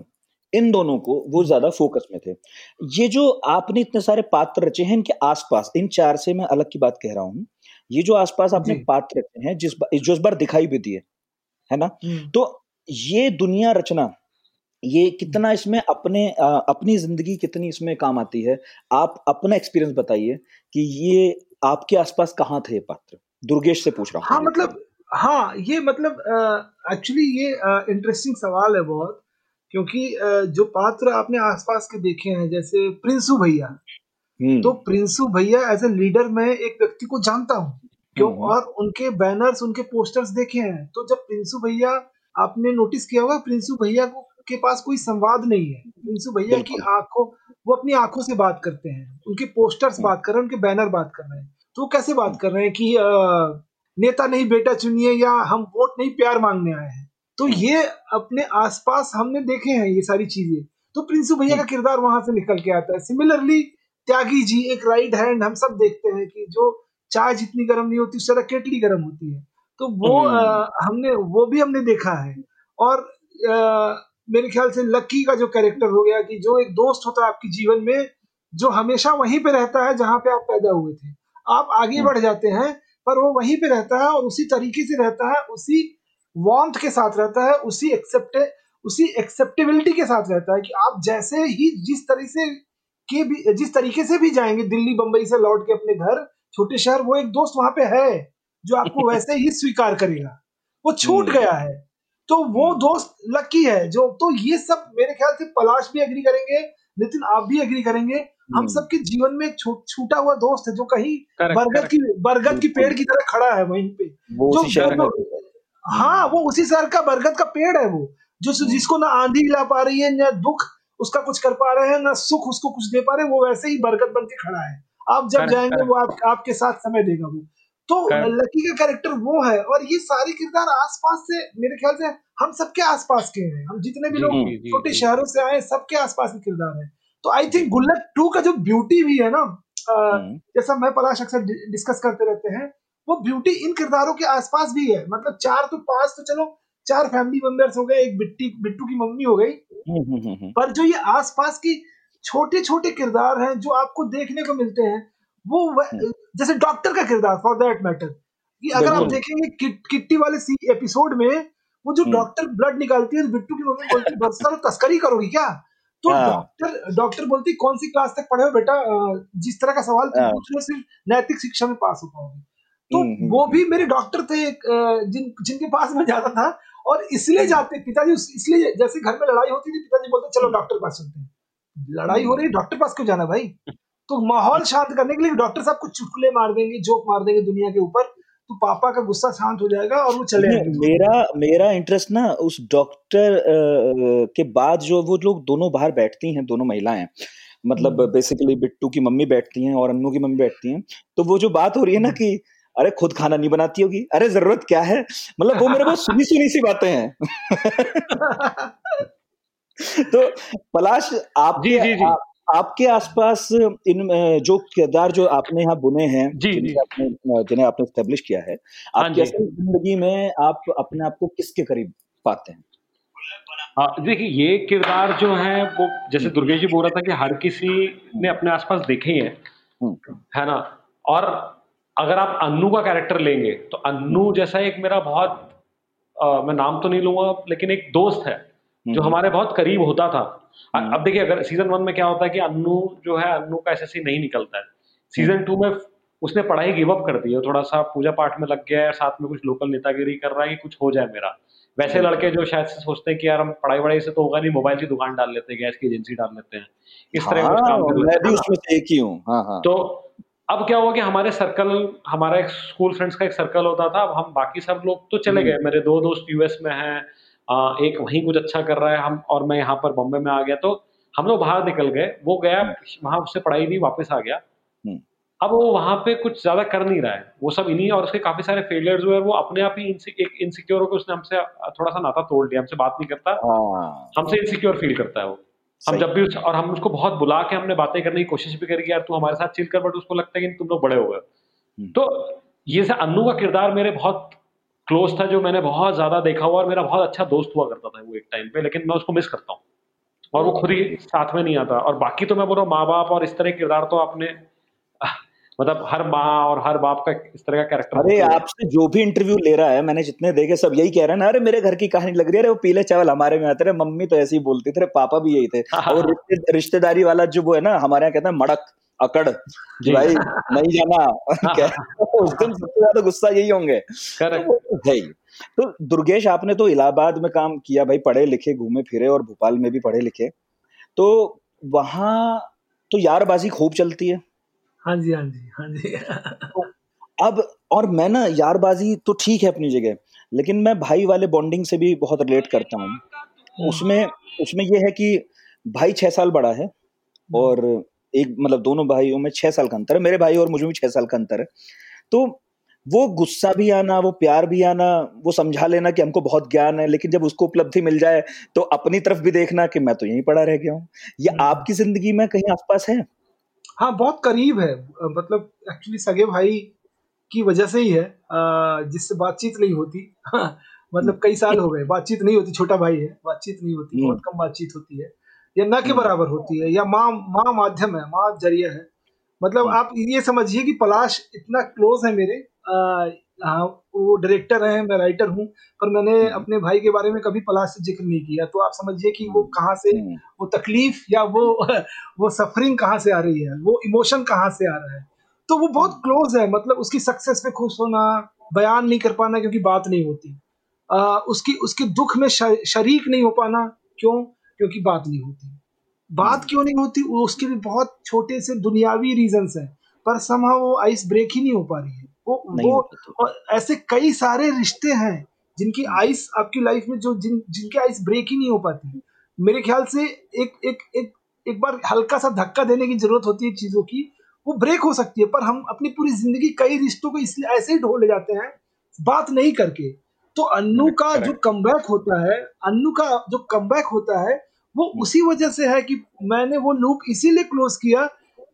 इन दोनों को वो ज़्यादा फोकस में थे। ये जो आपने इतने सारे पात्र रचे हैं इनके आसपास इन चार से मैं अलग की बात कह रहा हूँ ये जो आसपास आपने पात्र रचे हैं जिस बा- जो इस बार दिखाई भी दिए है ना? हम्म, तो ये दुनिया रचना ये कितना इसमें अपने अ, अपनी ज़िंदगी कितनी इसमें काम आती है आप अपना एक्सपीरियंस बताइए कि ये आपके आसपास कहाँ थे पात्र? दुर्गेश से पूछ रहा हूँ हाँ मतलब हाँ ये मतलब एक्चुअली ये इंटरेस्टिंग सवाल है बहुत क्योंकि जो पात्र आपने आसपास के देखे हैं जैसे प्रिंसू भैया हम्म। तो प्रिंसू भैया एज ए लीडर मैं एक व्यक्ति को जानता हूँ क्यों? हम्म। और उनके बैनर्स उनके पोस्टर्स देखे हैं तो जब प्रिंसू भैया आपने नोटिस किया होगा प्रिंसू भैया को के पास कोई संवाद नहीं है। प्रिंसू भैया की आँखों वो अपनी आँखों से बात करते हैं। उनके पोस्टर्स हम्म। बात कर रहे हैं उनके बैनर बात कर रहे हैं। तो वो कैसे बात कर रहे हैं कि नेता नहीं बेटा चुनिए या हम वोट नहीं प्यार मांगने आए हैं? तो हम्म। ये अपने आसपास हमने देखे हैं ये सारी चीज़ें। तो प्रिंसू भैया का हम्म। किरदार वहाँ से निकल के आता है। सिमिलरली त्यागी जी एक राइट हैंड हम सब देखते हैं कि जो चाय जितनी गर्म नहीं होती उससे ज़्यादा केटली गर्म होती है। तो वो अ, हमने वो भी हमने देखा है। और अ, मेरे ख्याल से लक्की का जो कैरेक्टर हो गया कि जो एक दोस्त होता है आपके जीवन में जो हमेशा वहीं पे रहता है जहाँ पे आप पैदा हुए थे। आप आगे हम्म। बढ़ जाते हैं पर वो वहीं पे रहता है और उसी तरीके से रहता है उसी वार्मथ के साथ रहता है उसी एक्सेप्ट उसी एक्सेप्टेबिलिटी के साथ रहता है कि आप जैसे ही जिस तरह से के भी जिस तरीके से भी जाएँगे दिल्ली बंबई से लौट के अपने घर छोटे शहर वो एक दोस्त वहाँ पे है जो आपको वैसे ही स्वीकार करेगा। वो छूट हम्म। गया है। तो वो हम्म। दोस्त लकी है जो तो ये सब मेरे ख्याल से पलाश भी एग्री करेंगे नितिन आप भी एग्री करेंगे। हम हम्म। सबके जीवन में छूटा हुआ दोस्त है जो कहीं बरगद की बरगद की पेड़ की तरह खड़ा है वहीं पे। वो जो उसी शहर जो में हाँ वो उसी शहर का बरगद का पेड़ है वो जो हम्म। जिसको ना आंधी ला पा रही है ना दुख उसका कुछ कर पा रहे हैं ना सुख उसको कुछ दे पा रहे हैं वो वैसे ही बरगद बन के खड़ा है। आप जब जाएँगे वो आप, आपके साथ समय देगा वो। तो लकी का कैरेक्टर वो है और ये सारे किरदार आसपास से मेरे ख्याल से हम सबके आसपास के हैं। हम जितने भी लोग छोटे शहरों से आए सबके आसपास के किरदार हैं। तो आई थिंक गुल्लक टू का जो ब्यूटी भी है ना हम्म। जैसा मैं पलाश अक्सर डिस्कस करते रहते हैं वो ब्यूटी इन किरदारों के आसपास भी है। मतलब चार तो पाँच तो चलो चार फैमिली मेंबर्स हो गए एक बिट्टी बिट्टू की मम्मी हो गई। हम्म हम्म पर जो ये आसपास की छोटे छोटे किरदार हैं जो आपको देखने को मिलते हैं वो हम्म, जैसे डॉक्टर का किरदार फॉर दैट मैटर कि अगर आप देखेंगे किट, किट्टी वाले सी एपिसोड में वो जो हम्म। डॉक्टर ब्लड निकालती है बिट्टू की मम्मी बोलती है बस सर तस्करी करोगी क्या? तो हाँ। डॉक्टर डॉक्टर बोलती कौन सी क्लास तक पढ़े हो बेटा? जिस तरह का सवाल तुम हाँ। पूछ रहे सिर्फ़ नैतिक शिक्षा में पास हो पाओगे। तो हम्म हम्म वो हम्म। भी मेरे डॉक्टर थे जिन जिनके पास मैं जाता था और इसलिए हम्म। जाते पिताजी इसलिए जैसे घर में लड़ाई होती थी पिताजी बोलते चलो डॉक्टर पास चलते हैं। लड़ाई हो हम्म रही है डॉक्टर पास क्यों जाना भाई? तो माहौल शांत करने के लिए डॉक्टर साहब कुछ चुटकुले मार देंगे जोक मार देंगे दुनिया के ऊपर तो पापा का गुस्सा शांत हो जाएगा और वो चले मेरा मेरा इंटरेस्ट ना उस डॉक्टर के बाद जो वो लोग दोनों बाहर बैठती हैं दोनों महिलाएँ मतलब हम्म। बेसिकली बिट्टू की मम्मी बैठती हैं और अन्नू की मम्मी बैठती हैं तो वो जो बात हो रही है ना हम्म। कि अरे खुद खाना नहीं बनाती होगी अरे ज़रूरत क्या है? मतलब वो मेरे बहुत सुनी सुनी सी बातें हैं। तो पलाश आप जी जी जी। आपके आसपास इन जो किरदार जो आपने यहाँ बुने हैं जी जी। आपने जिन्हें आपने स्टेब्लिश किया है हाँ आप जी। कैसे ज़िंदगी में आप अपने आप को किसके करीब पाते हैं? हाँ, देखिए ये किरदार जो है वो जैसे दुर्गेश जी बोल रहा था कि हर किसी ने अपने आसपास देखे ही हैं। है ना? और अगर आप अन्नू का कैरेक्टर लेंगे तो अन्नू जैसा एक मेरा बहुत अ, मैं नाम तो नहीं लूँगा लेकिन एक दोस्त है। जो हमारे बहुत करीब होता था। अब देखिए अगर सीज़न वन में क्या होता है कि अन्नू जो है अन्नू का एसएससी नहीं निकलता है। सीज़न टू में उसने पढ़ाई गिव अप कर दी है। थोड़ा सा पूजा पाठ में लग गया है साथ में कुछ लोकल नेतागिरी कर रहा है कि कुछ हो जाए मेरा। वैसे लड़के जो शायद से सोचते हैं कि यार हम पढ़ाई वढ़ाई से तो होगा नहीं मोबाइल की दुकान डाल लेते हैं गैस की एजेंसी डाल लेते हैं। इस तरह हाँ काम मैं भी उसमें से एक ही हूँ। हाँ हाँ। तो अब क्या हुआ कि हमारे सर्कल हमारा एक स्कूल फ्रेंड्स का एक सर्कल होता था। अब हम बाकी सब लोग तो चले गए। मेरे दो दोस्त यूएस में हैं आ, एक वहीं कुछ अच्छा कर रहा है हम और मैं यहाँ पर बॉम्बे में आ गया। तो हम लोग बाहर निकल गए। वो गया वहाँ उससे पढ़ाई दी वापस आ गया। अब वो वहाँ पे कुछ ज़्यादा कर नहीं रहा है। वो सब इन्हीं और उसके काफ़ी सारे फेलियर्स हुए। और वो अपने आप ही एक इनसिक्योर होकर उसने हमसे थोड़ा सा नाता तोड़ लिया हमसे बात नहीं करता। हाँ। हमसे इनसिक्योर फील करता है वो। हम जब भी उस और हम उसको बहुत बुला के हमने बातें करने की कोशिश भी करी यार तू हमारे साथ चिल कर बट उसको लगता है कि तुम लोग बड़े हो गए तो ये से अन्नू का किरदार मेरे बहुत क्लोज था जो मैंने बहुत ज़्यादा देखा हुआ और मेरा बहुत अच्छा दोस्त हुआ करता था वो एक टाइम पे लेकिन मैं उसको मिस करता हूँ। और वो खुद ही साथ में नहीं आता। और बाकी तो मैं बोल रहा हूँ माँ बाप और इस तरह के किरदार तो आपने मतलब हर माँ और हर बाप का इस तरह का कैरेक्टर अरे आपसे जो भी इंटरव्यू ले रहा है मैंने जितने देखे सब यही कह रहे हैं ना अरे मेरे घर की कहानी लग रही है अरे वो पीले चावल हमारे में आते रहे मम्मी तो ऐसे ही बोलती थी पापा भी यही थे। और रिश्तेदारी वाला जो वो है ना हमारे यहाँ कहते हैं मड़क। अकड़। जी। भाई नहीं जाना। उस दिन सबसे ज़्यादा गुस्सा यही होंगे। तो तो है तो दुर्गेश आपने तो इलाहाबाद में काम किया भाई पढ़े लिखे घूमे फिरे और भोपाल में भी पढ़े लिखे। तो वहाँ तो यारबाजी खूब चलती है। हाँ जी हाँ जी हाँ जी। अब और मैं ना यारबाजी तो ठीक है अपनी जगह लेकिन मैं भाई वाले बॉन्डिंग से भी बहुत रिलेट करता हूँ। उसमें उसमें ये है कि भाई छह साल बड़ा है। और एक मतलब दोनों भाइयों में छह साल का अंतर है मेरे भाई और मुझे भी छह साल का अंतर है। तो वो गुस्सा भी आना वो प्यार भी आना वो समझा लेना कि हमको बहुत ज्ञान है लेकिन जब उसको उपलब्धि मिल जाए तो अपनी तरफ़ भी देखना कि मैं तो यहीं पड़ा रह गया हूँ। ये आपकी ज़िंदगी में कहीं आसपास है? हाँ बहुत करीब है। मतलब एक्चुअली सगे भाई की वजह से ही है। जिससे बातचीत नहीं होती। मतलब कई साल हो गए बातचीत नहीं होती छोटा भाई है बातचीत नहीं होती बहुत कम बातचीत होती है। या न के बराबर होती है या माँ माँ माध्यम है माँ ज़रिया है। मतलब आप ये समझिए कि पलाश इतना क्लोज है मेरे अ, हाँ वो डायरेक्टर हैं मैं राइटर हूँ पर मैंने अपने भाई के बारे में कभी पलाश से ज़िक्र नहीं किया। तो आप समझिए कि वो कहाँ से वो तकलीफ़ या वो वो सफरिंग कहाँ से आ रही है वो इमोशन कहाँ से आ रहा है। तो वो बहुत क्लोज है मतलब उसकी सक्सेस पे खुश होना बयान नहीं कर पाना क्योंकि बात नहीं होती। आ, उसकी उसके दुख में शरीक नहीं हो पाना क्यों? क्योंकि बात नहीं होती। बात क्यों नहीं होती? उसके भी बहुत छोटे से दुनियावी रीजंस हैं पर समा वो आइस ब्रेक ही नहीं हो पा रही है। वो वो और ऐसे कई सारे रिश्ते हैं जिनकी आइस आपकी लाइफ में जो जिन जिनकी आइस ब्रेक ही नहीं हो पाती। मेरे ख्याल से एक एक एक एक बार हल्का सा धक्का देने की ज़रूरत होती है चीज़ों की वो ब्रेक हो सकती है पर हम अपनी पूरी ज़िंदगी कई रिश्तों को इसलिए ऐसे ही ढो ले जाते हैं बात नहीं करके। तो अन्नू का जो कमबैक होता है अन्नू का जो कमबैक होता है वो उसी वजह से है कि मैंने वो लूप इसीलिए क्लोज किया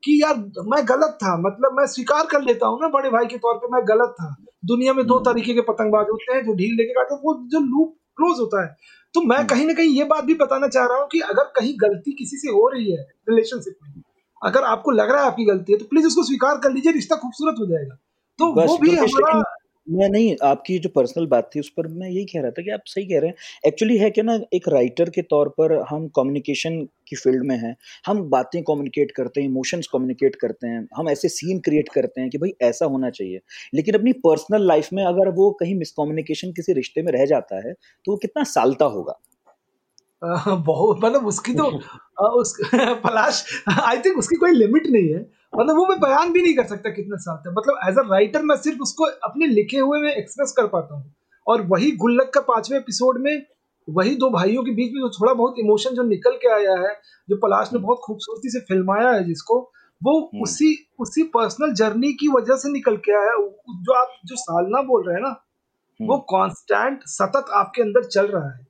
कि यार मैं गलत था। मतलब मैं स्वीकार कर लेता हूँ ना बड़े भाई के तौर पे मैं गलत था। दुनिया में दो तरीके के पतंगबाज होते हैं जो ढील लेके काटते हैं वो जो लूप क्लोज होता है। तो मैं कहीं ना कहीं ये बात भी बताना चाह रहा हूँ कि अगर कहीं गलती किसी से हो रही है रिलेशनशिप में अगर आपको लग रहा है आपकी गलती है तो प्लीज़ उसको स्वीकार कर लीजिए रिश्ता खूबसूरत हो जाएगा। तो वो भी हमारा मैं नहीं आपकी जो पर्सनल बात थी उस पर मैं यही कह रहा था कि आप सही कह रहे हैं। एक्चुअली है क्या ना एक राइटर के तौर पर हम कम्युनिकेशन की फ़ील्ड में हैं हम बातें कम्युनिकेट करते हैं इमोशंस कम्युनिकेट करते हैं हम ऐसे सीन क्रिएट करते हैं कि भाई ऐसा होना चाहिए। लेकिन अपनी पर्सनल लाइफ में अगर वो कहीं मिसकम्युनिकेशन किसी रिश्ते में रह जाता है तो वो कितना सालता होगा। बहुत मतलब उसकी तो उस पलाश आई थिंक उसकी कोई लिमिट नहीं है। मतलब वो मैं बयान भी नहीं कर सकता कितने साल तक। मतलब एज अ राइटर मैं सिर्फ़ उसको अपने लिखे हुए में एक्सप्रेस कर पाता हूँ। और वही गुल्लक का पाँचवें एपिसोड में वही दो भाइयों के बीच में जो थोड़ा बहुत इमोशन जो निकल के आया है जो पलाश ने बहुत खूबसूरती से फिल्माया है जिसको वो उसी उसी पर्सनल जर्नी की वजह से निकल के आया। उ- जो आप जो सालना बोल रहे हैं ना वो कांस्टेंट सतत आपके अंदर चल रहा है।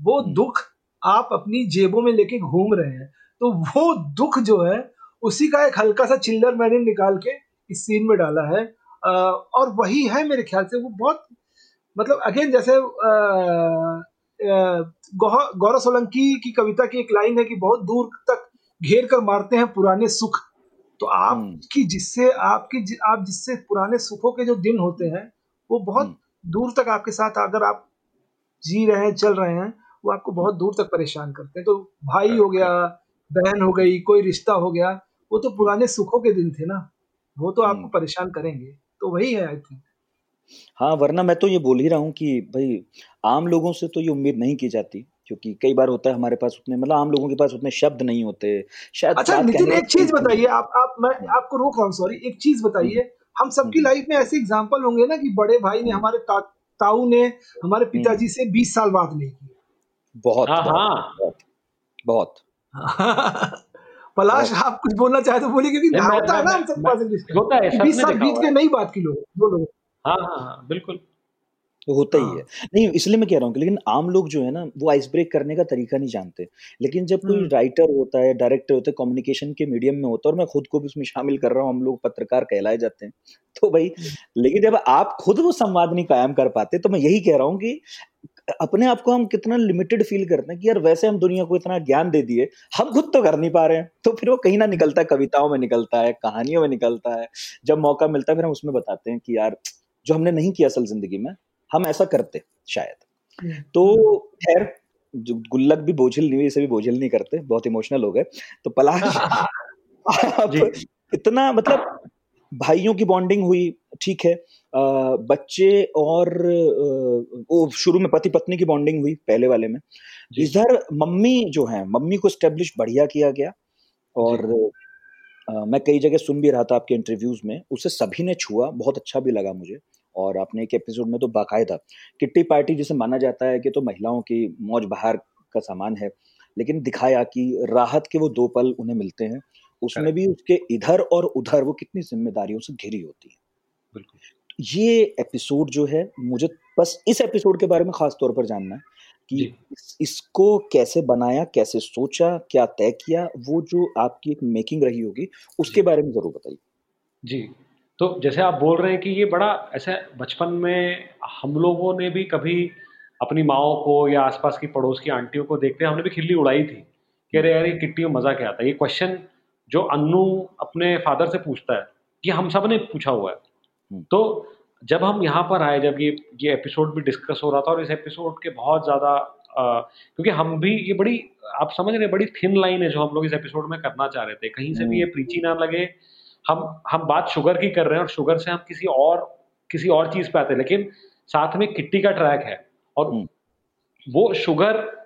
वो दुख आप अपनी जेबों में लेके घूम रहे हैं। तो वो दुख जो है उसी का एक हल्का सा चिल्लर मैंने निकाल के इस सीन में डाला है। और वही है मेरे ख्याल से वो बहुत मतलब अगेन जैसे गौरव सोलंकी की कविता की एक लाइन है कि बहुत दूर तक घेर कर मारते हैं पुराने सुख। तो आपकी जिससे आपकी जि, आप जिससे पुराने सुखों के जो दिन होते हैं वो बहुत दूर तक आपके साथ अगर आप जी रहे हैं चल रहे हैं वो आपको बहुत दूर तक परेशान करते हैं। तो भाई हो गया बहन हो गई कोई रिश्ता हो गया वो तो पुराने सुखों के दिन थे ना। वो तो आपको परेशान करेंगे। तो वही है आई थिंक हाँ वरना मैं तो ये बोल ही रहा हूँ कि भाई आम लोगों से तो ये उम्मीद नहीं की जाती क्योंकि कई बार होता है हमारे पास उतने मतलब आम लोगों के पास उतने शब्द नहीं होते। शायद अच्छा नितिन एक चीज़ बताइए आप आप मैं आपको रोक रहा हूँ सॉरी एक चीज़ बताइए। हम सबकी लाइफ में ऐसे एग्जांपल होंगे ना कि बड़े भाई ने हमारे ता, ताऊ ने हमारे पिताजी से 20 साल बात नहीं की। हाँ, बहुत, हाँ। बहुत बहुत। पलाश आप कुछ बोलना चाहे तो बोलिए क्योंकि होता है ना हम सब रिश्ता। होता है, 20 साल बीत के है। नहीं बात की लोग दो लोग हाँ हाँ हाँ बिल्कुल। तो होता ही है। नहीं इसलिए मैं कह रहा हूँ कि लेकिन आम लोग जो है ना वो आइस ब्रेक करने का तरीका नहीं जानते। लेकिन जब कोई राइटर होता है डायरेक्टर होता है कम्युनिकेशन के मीडियम में होता है और मैं खुद को भी उसमें शामिल कर रहा हूँ हम लोग पत्रकार कहलाए जाते हैं तो भाई लेकिन जब आप खुद वो संवाद नहीं कायम कर पाते तो मैं यही कह रहा हूँ कि अपने आप को हम कितना लिमिटेड फील करते हैं कि यार वैसे हम दुनिया को इतना ज्ञान दे दिए हम खुद तो कर नहीं पा रहे हैं। तो फिर वो कहीं ना निकलता है कविताओं में निकलता है कहानियों में निकलता है। जब मौका मिलता है फिर हम उसमें बताते हैं कि यार जो हमने नहीं किया असल ज़िंदगी में हम ऐसा करते शायद। तो खैर गुल्लक भी बोझिल नहीं हुई इसे भी बोझिल नहीं करते बहुत इमोशनल हो। गए तो पलाश आप इतना मतलब भाइयों की बॉन्डिंग हुई ठीक है। बच्चे और वो शुरू में पति पत्नी की बॉन्डिंग हुई पहले वाले में। इधर मम्मी जो है मम्मी को स्टेब्लिश बढ़िया किया गया और मैं कई जगह सुन भी रहा था आपके इंटरव्यूज़ में उसे सभी ने छुआ बहुत अच्छा भी लगा मुझे और आपने एक एपिसोड में तो बाकायदा किट्टी पार्टी जिसे माना जाता है कि तो महिलाओं की मौज बहार का सामान है लेकिन दिखाया कि राहत के वो दो पल उन्हें मिलते हैं उसमें भी उसके इधर और उधर वो कितनी जिम्मेदारियों से घिरी होती है। ये एपिसोड जो है मुझे बस इस एपिसोड के बारे में खास तौर पर जानना है कि इसको कैसे बनाया कैसे सोचा क्या तय किया वो जो आपकी एक मेकिंग रही होगी उसके बारे में ज़रूर बताइए। जी तो जैसे आप बोल रहे हैं कि ये बड़ा ऐसे बचपन में हम लोगों ने भी कभी अपनी माओ को या आसपास की पड़ोस की आंटियों को देखते हमने भी खिल्ली उड़ाई थी कि अरे यार ये किट्टी में मज़ा क्या आता है? ये क्वेश्चन जो अन्नू अपने फादर से पूछता है ये हम सबने पूछा हुआ है। तो जब हम यहाँ पर आए जब ये ये एपिसोड भी डिस्कस हो रहा था और इस एपिसोड के बहुत ज़्यादा क्योंकि हम भी ये बड़ी आप समझ रहे बड़ी थिन लाइन है जो हम लोग इस एपिसोड में करना चाह रहे थे। कहीं से भी ये प्रीची ना लगे हम हम बात शुगर की कर रहे हैं और शुगर से हम किसी और किसी और चीज़ पे आते हैं लेकिन साथ में किट्टी का ट्रैक है और वो शुगर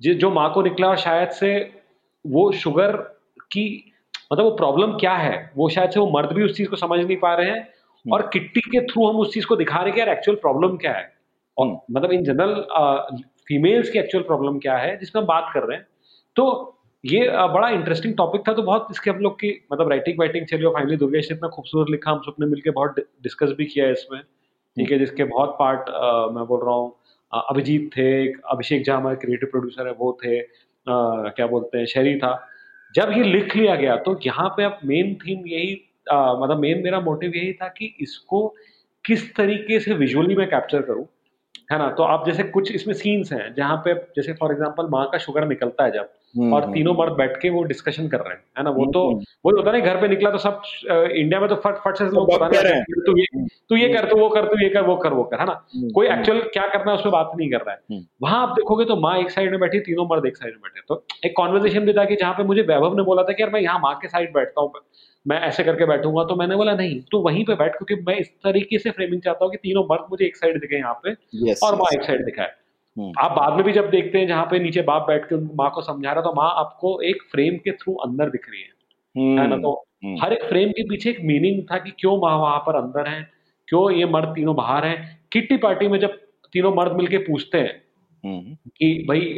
जो जो माँ को निकला और शायद से वो शुगर की मतलब वो प्रॉब्लम क्या है? वो शायद से वो मर्द भी उस चीज़ को समझ नहीं पा रहे हैं और किट्टी के थ्रू हम उस चीज़ को दिखा रहे हैं कि यार एक्चुअल प्रॉब्लम क्या है। और मतलब इन जनरल फीमेल्स की एक्चुअल प्रॉब्लम क्या है जिसमें हम बात कर रहे हैं। तो ये बड़ा इंटरेस्टिंग टॉपिक था तो बहुत इसके हम लोग की मतलब राइटिंग वाइटिंग चली और फाइनली दुर्गेश ने इतना खूबसूरत लिखा हम सबने मिलकर बहुत डिस्कस भी किया है इसमें। ठीक है जिसके बहुत पार्ट आ, मैं बोल रहा हूँ अभिजीत थे अभिषेक झा हमारे क्रिएटिव प्रोड्यूसर है वो थे अ, क्या बोलते हैं शहरी था। जब ये लिख लिया गया तो यहाँ पे अब मेन थीम यही मतलब मेन मेरा मोटिव यही था कि इसको किस तरीके से विजुअली मैं कैप्चर करूँ है ना? तो आप जैसे कुछ इसमें सीन्स हैं जहाँ पे जैसे फॉर एग्जांपल माँ का शुगर निकलता है जब हम्म, और हम्म, तीनों मर्द बैठ के वो डिस्कशन कर रहे हैं है ना? वो तो वही होता है ना घर पे निकला तो सब इंडिया में तो फट फट से लोग सब बताने कर रहे। हैं, तू ये तू ये कर तू वो कर तू ये कर वो कर वो कर है ना? कोई एक्चुअल क्या करना है उसमें बात नहीं कर रहा है। वहाँ आप देखोगे तो माँ एक साइड में बैठी तीनों मर्द एक साइड में बैठे। तो एक कॉन्वर्जेशन भी था कि जहाँ पे मुझे वैभव ने बोला था कि यार मैं यहाँ माँ के साइड बैठता हूँ। मैं ऐसे करके बैठूँगा तो मैंने बोला नहीं तो वहीं पे बैठ क्योंकि मैं इस तरीके से फ्रेमिंग चाहता हूँ कि तीनों मर्द मुझे एक साइड दिखे यहाँ पे Yes, और माँ yes. एक साइड दिखाए. आप बाद में भी जब देखते हैं जहाँ पे नीचे बाप बैठ के माँ को समझा रहा है, तो माँ आपको एक फ्रेम के थ्रू अंदर दिख रही है। है ना? तो हर एक फ्रेम के पीछे एक मीनिंग था कि क्यों माँ वहाँ पर अंदर है क्यों ये मर्द तीनों बाहर है। किट्टी पार्टी में जब तीनों मर्द मिलके पूछते हैं कि भाई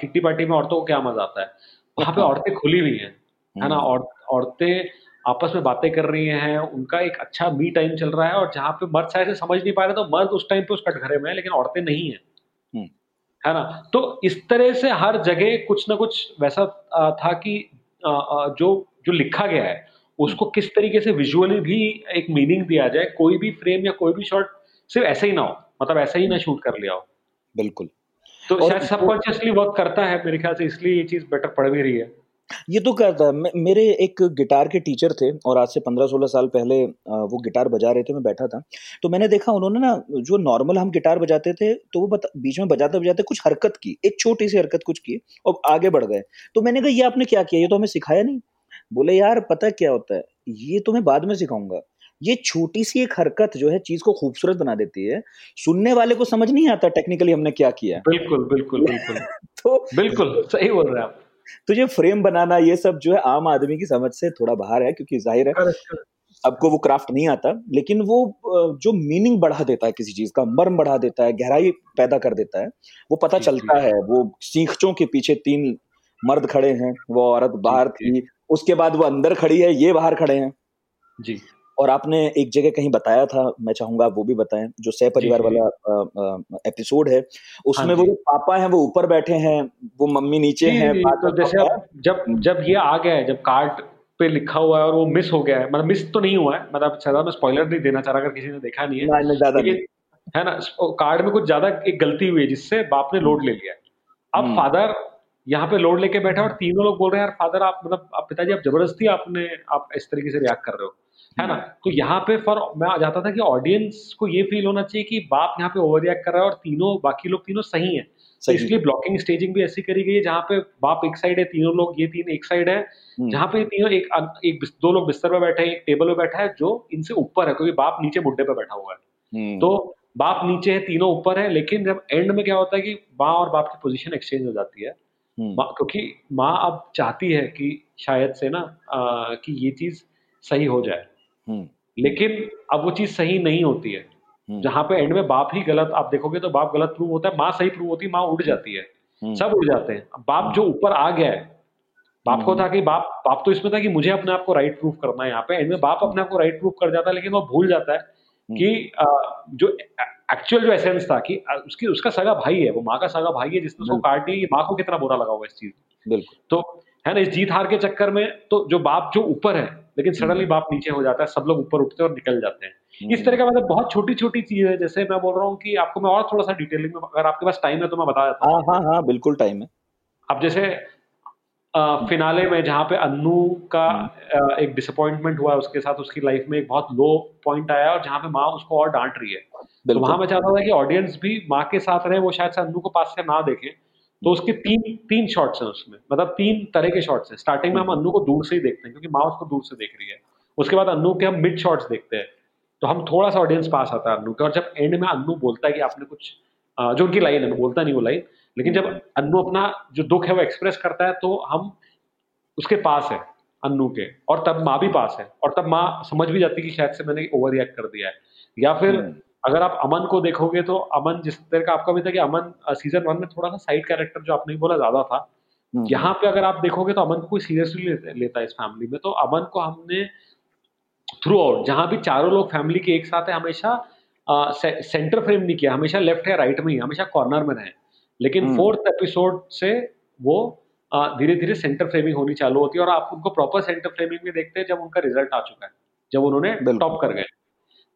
किट्टी पार्टी में औरतों को क्या मज़ा आता है? वहाँ पे औरतें खुली हुई हैं है ना? और औरतें आपस में बातें कर रही हैं उनका एक अच्छा मी टाइम चल रहा है और जहाँ पे मर्द शायद से समझ नहीं पा रहे तो मर्द उस टाइम पे उस कटघरे में है लेकिन औरतें नहीं है। हम्म। है ना? तो इस तरह से हर जगह कुछ ना कुछ वैसा था कि जो जो लिखा गया है उसको किस तरीके से विजुअली भी एक मीनिंग दिया जाए कोई भी फ्रेम या कोई भी शॉट सिर्फ़ ऐसे ही ना हो मतलब ऐसे ही ना शूट कर लिया हो। बिल्कुल। तो शायद सबकॉन्शियसली वर्क करता है मेरे ख्याल से इसलिए ये चीज़ बेटर पड़ भी रही है। ये तो करता है मेरे एक गिटार के टीचर थे और आज से पंद्रह सोलह साल पहले वो गिटार बजा रहे थे मैं बैठा था। तो मैंने देखा उन्होंने ना जो नॉर्मल हम गिटार बजाते थे तो वो बता, बीच में बजाते बजाते कुछ हरकत की एक छोटी सी हरकत कुछ की और आगे बढ़ गए। तो मैंने कहा ये आपने क्या किया? ये तो हमें सिखाया नहीं? बोले यार पता क्या होता है? ये तो मैं बाद में सिखाऊँगा। ये छोटी सी एक हरकत जो है चीज़ को खूबसूरत बना देती है। सुनने वाले को समझ नहीं आता टेक्निकली हमने क्या किया बिल्कुल बिल्कुल बिल्कुल। तो बिल्कुल सही बोल रहे हैं आप। तो ये फ्रेम बनाना ये सब जो है आम आदमी की समझ से थोड़ा बाहर है क्योंकि ज़ाहिर है आपको वो क्राफ्ट नहीं आता लेकिन वो जो मीनिंग बढ़ा देता है किसी चीज़ का मर्म बढ़ा देता है गहराई पैदा कर देता है वो पता चलता है। वो सीखचों के पीछे तीन मर्द खड़े हैं वो औरत बाहर थी उसके बाद वो अंदर खड़ी है ये बाहर खड़े हैं। जी। और आपने एक जगह कहीं बताया था मैं चाहूँगा आप वो भी बताएँ जो सह परिवार जी, जी। वाला एपिसोड है उसमें हाँ वो पापा हैं वो ऊपर बैठे हैं वो मम्मी नीचे हैं तो जैसे जब जब ये आ गया है जब कार्ड पे लिखा हुआ है और वो मिस हो गया है मतलब मिस तो नहीं हुआ है मतलब ज़्यादा मैं स्पॉइलर नहीं देना चाह रहा अगर किसी ने देखा नहीं है। ज़्यादा है ना कार्ड में कुछ ज़्यादा एक गलती हुई है जिससे बाप ने लोड ले लिया अब हम्म। फादर यहाँ पे लोड लेके बैठा है और तीनों लोग बोल रहे हैं यार फादर आप मतलब आप पिताजी आप ज़बरदस्ती आपने आप इस तरीके से रिएक्ट कर रहे हो। है ना? तो यहाँ पे फॉर मैं आ जाता था कि ऑडियंस को ये फील होना चाहिए कि बाप यहाँ पे ओवर रिएक्ट कर रहा है और तीनों बाकी लोग तीनों सही है। तो सही। इसलिए ब्लॉकिंग स्टेजिंग भी ऐसी करी गई है जहाँ पे बाप एक साइड है तीनों लोग ये तीन एक साइड है हम्म। जहाँ पे तीनों एक एक दो लोग बिस्तर पे बैठे हैं एक टेबल पे बैठा है जो इनसे ऊपर है क्योंकि बाप नीचे बुड्ढे पे बैठा हुआ है। हम्म, तो बाप नीचे है तीनों ऊपर है लेकिन जब एंड में क्या होता है कि माँ और बाप की पोजीशन एक्सचेंज हो जाती है। हम्म, माँ क्योंकि माँ अब चाहती है कि शायद से ना आ, कि ये चीज़ सही हो जाए। लेकिन अब वो चीज़ सही नहीं होती है। हम्म। जहाँ पे एंड में बाप ही गलत आप देखोगे तो बाप गलत प्रूव होता है माँ सही प्रूव होती है माँ उड़ जाती है। हम्म। सब उड़ जाते हैं। बाप जो ऊपर आ गया है बाप को था कि बाप बाप तो इसमें था कि मुझे अपने आप को राइट प्रूफ करना है यहाँ पे। एंड में बाप अपने आप को राइट प्रूफ कर जाता है लेकिन वो भूल जाता है कि आ, जो एक्चुअल जो एसेंस था कि उसकी उसका सगा भाई है वो माँ का सगा भाई है जिसने उसको काट दिया माँ को कितना बुरा लगा हुआ इस चीज़ बिल्कुल। तो है ना इस जीत हार के चक्कर में तो जो बाप जो ऊपर है लेकिन सडनली बाप नीचे हो जाता है सब लोग ऊपर उठते हैं और निकल जाते हैं। इस तरह का मतलब बहुत छोटी छोटी चीज़ है जैसे मैं बोल रहा हूँ कि आपको मैं और थोड़ा सा डिटेलिंग में अगर आपके पास टाइम है तो मैं बता देता हूँ। हाँ हाँ हाँ बिल्कुल टाइम है। अब जैसे फिनाले में जहाँ पे अन्नू का अ, एक डिसअपॉइंटमेंट हुआ उसके साथ उसकी लाइफ में एक बहुत लो पॉइंट आया और जहाँ पे माँ उसको और डांट रही है। तो वहाँ मैं चाहता था कि ऑडियंस भी माँ के साथ रहे वो शायद से अन्नू को पास से ना देखे। तो उसके तीन तीन शॉट्स हैं उसमें। मतलब तीन तरह के शॉट्स हैं। स्टार्टिंग में हम अन्नू को दूर से ही देखते हैं, क्योंकि माँ उसको दूर से देख रही है। उसके बाद अन्नू के हम मिड शॉट्स देखते हैं। तो हम थोड़ा सा ऑडियंस पास आता है अन्नू के, और जब एंड में अन्नू बोलता है कि आपने कुछ जो उनकी लाइन है बोलता नहीं वो लाइन लेकिन जब अन्नू अपना जो दुख है वो एक्सप्रेस करता है तो हम उसके पास है, अन्नू के। और तब माँ भी पास है। और तब माँ समझ भी जाती है कि शायद से मैंने ओवर रिएक्ट कर दिया है। या फिर अगर आप अमन को देखोगे तो अमन जिस तरह का आपका भी था कि अमन सीज़न वन में थोड़ा सा साइड कैरेक्टर जो आपने बोला ज़्यादा था यहाँ पे अगर आप देखोगे तो अमन को सीरियसली लेता, लेता है इस फैमिली में। तो अमन को हमने थ्रू आउट जहाँ भी चारों लोग फैमिली के एक साथ है हमेशा से, सेंटर फ्रेम नहीं किया हमेशा लेफ़्ट या राइट में ही हमेशा कॉर्नर में रहे। लेकिन हम्म। फोर्थ एपिसोड से वो धीरे धीरे सेंटर फ्रेमिंग होनी चालू होती है और आप उनको प्रॉपर सेंटर फ्रेमिंग में देखते हैं जब उनका रिज़ल्ट आ चुका है जब उन्होंने टॉप कर गए।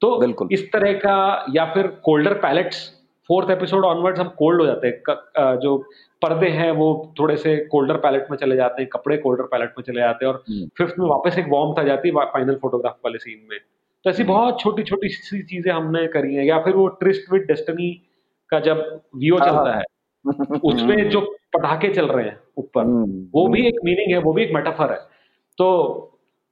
तो बिल्कुल। इस तरह का या फिर colder palettes fourth episode onwards हम कोल्ड हो जाते हैं। जो पर्दे हैं वो थोड़े से कोल्डर पैलेट में चले जाते हैं कपड़े कोल्डर पैलेट में चले जाते हैं और फिफ्थ में वापस एक वार्म आ जाती है फाइनल फोटोग्राफ वाले सीन में। तो ऐसी बहुत छोटी छोटी सी चीज़ें हमने करी हैं। या फिर वो ट्रिस्ट विद डेस्टनी का जब वियो हाँ, चलता है। उसमें जो पटाखे चल रहे हैं ऊपर वो भी एक मीनिंग है वो भी एक मेटाफर है। तो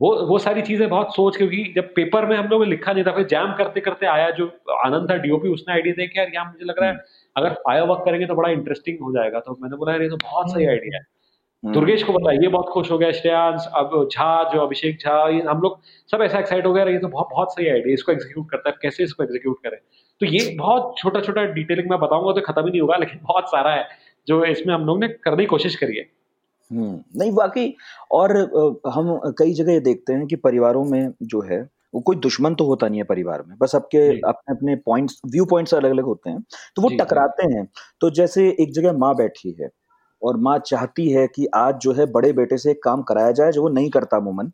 वो वो सारी चीज़ें बहुत सोच क्योंकि जब पेपर में हम लोगों ने लिखा नहीं था फिर जैम करते करते आया जो आनंद था डीओपी उसने आइडिया दिया कि यार यहाँ मुझे लग रहा है अगर फायर वर्क करेंगे तो बड़ा इंटरेस्टिंग हो जाएगा। तो मैंने बोला यार ये तो बहुत सही आइडिया है। दुर्गेश को बताया ये बहुत खुश हो गया श्रेयांश अब झा जो अभिषेक झा ये हम लोग सब ऐसा एक्साइट हो गया ये तो बहुत बहुत सही आइडिया इसको एग्जीक्यूट करता है कैसे इसको एग्जीक्यूट करें? तो ये बहुत छोटा छोटा डिटेलिंग में बताऊँगा तो खत्म ही नहीं होगा लेकिन बहुत सारा है जो इसमें हम लोग ने करने की कोशिश करी है। हम्म नहीं वाकई और हम कई जगह ये देखते हैं कि परिवारों में जो है वो कोई दुश्मन तो होता नहीं है परिवार में। बस आपके अपने अपने पॉइंट्स व्यू पॉइंट्स अलग अलग होते हैं। तो वो। टकराते हैं। तो जैसे एक जगह माँ बैठी है और माँ चाहती है कि आज जो है बड़े बेटे से एक काम कराया जाए जो वो नहीं करता अमूमन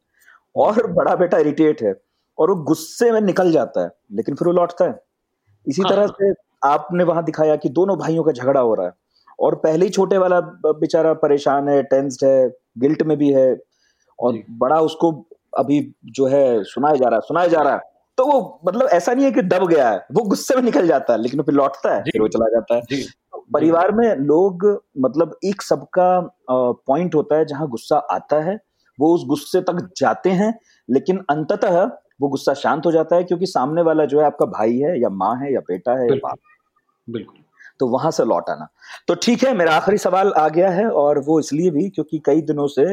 और बड़ा बेटा इरिटेट है और वो गुस्से में निकल जाता है लेकिन फिर वो लौटता है। इसी तरह से आपने वहाँ दिखाया कि दोनों भाइयों का झगड़ा हो रहा है। और पहले ही छोटे वाला बेचारा परेशान है टेंस्ड है गिल्ट में भी है और बड़ा उसको अभी जो है सुनाया जा रहा है सुनाया जा रहा। है तो वो मतलब ऐसा नहीं है कि दब गया है वो गुस्से में निकल जाता है लेकिन फिर लौटता है फिर वो चला जाता है। परिवार में लोग मतलब एक सबका पॉइंट होता है जहाँ गुस्सा आता है वो उस गुस्से तक जाते हैं लेकिन अंततः वो गुस्सा शांत हो जाता है क्योंकि सामने वाला जो है आपका भाई है या माँ है या बेटा है या बाप। बिल्कुल। तो वहाँ से लौट आना। तो ठीक है मेरा आखिरी सवाल आ गया है और वो इसलिए भी क्योंकि कई दिनों से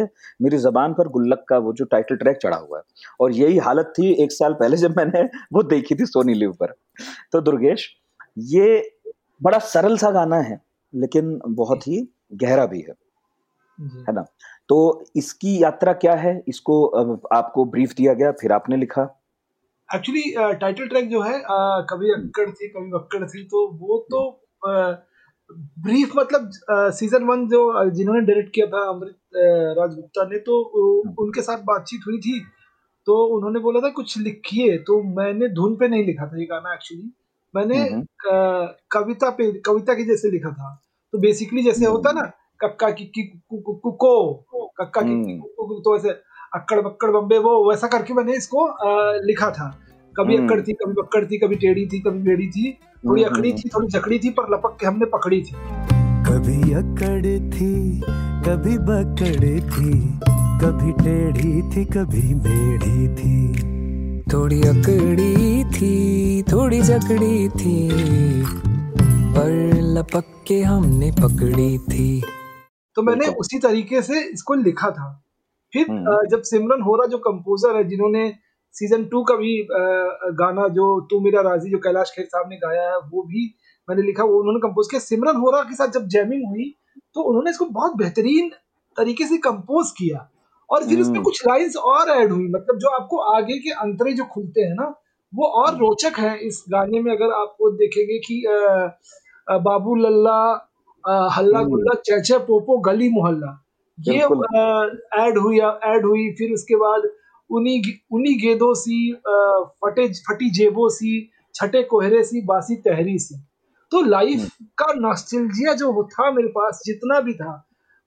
मेरी जबान पर गुल्लक का वो जो टाइटल ट्रैक चढ़ा हुआ है और यही हालत थी एक साल पहले जब मैंने वो देखी थी सोनी लिव पर। तो दुर्गेश ये बड़ा सरल सा गाना है लेकिन बहुत ही गहरा भी है। है ना? तो इसकी यात्रा क्या है? इसको आपको ब्रीफ दिया गया फिर आपने लिखा। एक्चुअली टाइटल ट्रैक जो है कभी अक्कड़ थी कभी वक्कड़ थी तो वो तो ब्रीफ मतलब सीज़न वन जो जिन्होंने डायरेक्ट किया था अमृत अ, राजगुप्ता ने तो उनके साथ बातचीत हुई थी। तो उन्होंने बोला था कुछ लिखिए। तो मैंने धुन पे नहीं लिखा था ये गाना एक्चुअली मैंने हम्म। कविता पे कविता के जैसे लिखा था। तो बेसिकली जैसे होता ना कक्का की कुको कक्का की तो ऐसे अक्कड़ बक्कड़ बम्बे वो वैसा करके मैंने इसको लिखा था। कभी हम्म। अक्कड़ थी कभी बक्कड़ थी कभी टेढ़ी थी कभी बेड़ी थी। थोड़ी हम्म, अकड़ी हम्म, थी थोड़ी जकड़ी थी पर लपक के हमने पकड़ी थी। कभी अकड़ थी कभी बकड़ थी कभी टेढ़ी थी कभी मेढ़ी थी। थोड़ी अकड़ी थी थोड़ी जकड़ी थी पर लपक के हमने पकड़ी थी। तो मैंने उसी तरीके से इसको लिखा था। फिर जब सिमरन होरा जो कंपोजर है जिन्होंने सीज़न टू का भी गाना जो तू मेरा राज़ी जो कैलाश खेर साहब ने गाया है वो भी मैंने लिखा वो उन्होंने कंपोज किया। सिमरन होरा के साथ जब जैमिंग हुई तो उन्होंने इसको बहुत बेहतरीन तरीके से कंपोज किया। और फिर उसमें हम्म। कुछ लाइंस और ऐड हुई मतलब जो आपको आगे के अंतरे जो खुलते हैं ना वो और रोचक है इस गाने में। अगर आप वो देखेंगे कि बाबू लल्ला हल्ला गुल्ला चैचे पोपो गली मोहल्ला ये ऐड हुई ऐड हुई फिर उसके बाद उन्हीं उन्हीं गेदों सी फटे फटी जेबों सी छठे कोहरे सी बासी तहरी सी। तो लाइफ का नॉस्टैल्जिया जो था मेरे पास जितना भी था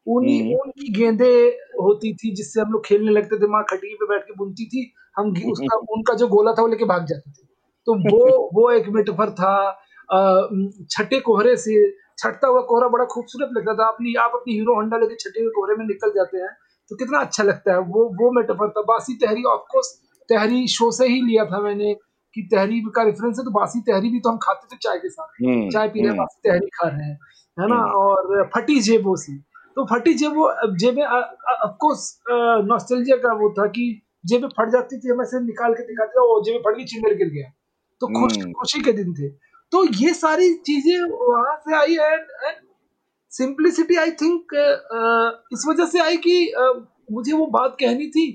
उन्हीं हम्म। उनकी गेंदे होती थी जिससे हम लोग खेलने लगते थे माँ खटिए पे बैठ के बुनती थी हम उसका उनका जो गोला था वो लेके भाग जाते थे। तो वो वो एक मेटाफर था छठे कोहरे से छटता हुआ कोहरा बड़ा खूबसूरत लगता था अपनी आप अपनी हीरो होंडा लेके छठे हुए कोहरे में निकल जाते हैं तो कितना अच्छा लगता है। वो वो मेटाफर था। बासी तहरी ऑफ़ कोर्स तहरी शो से ही लिया था मैंने कि तहरी का रेफरेंस है तो बासी तहरी भी तो हम खाते थे चाय के साथ। हम्म, चाय पी रहे हैं हम्म। बासी तहरी खा रहे हैं है ना? और फटी जेबों से। तो फटी जेबों जेबें ऑफ़ कोर्स नॉस्टैल्जिया का वो था कि जेबें फट जाती थी हम ऐसे निकाल के दिखाते थे ओ जेबें फट गई चिंगड़ गिर गया। तो खुश हम्म। खुशी के दिन थे। तो ये सारी चीज़ें वहाँ से आई एंड सिंप्लिसिटी आई थिंक इस वजह से आई कि uh, मुझे वो बात कहनी थी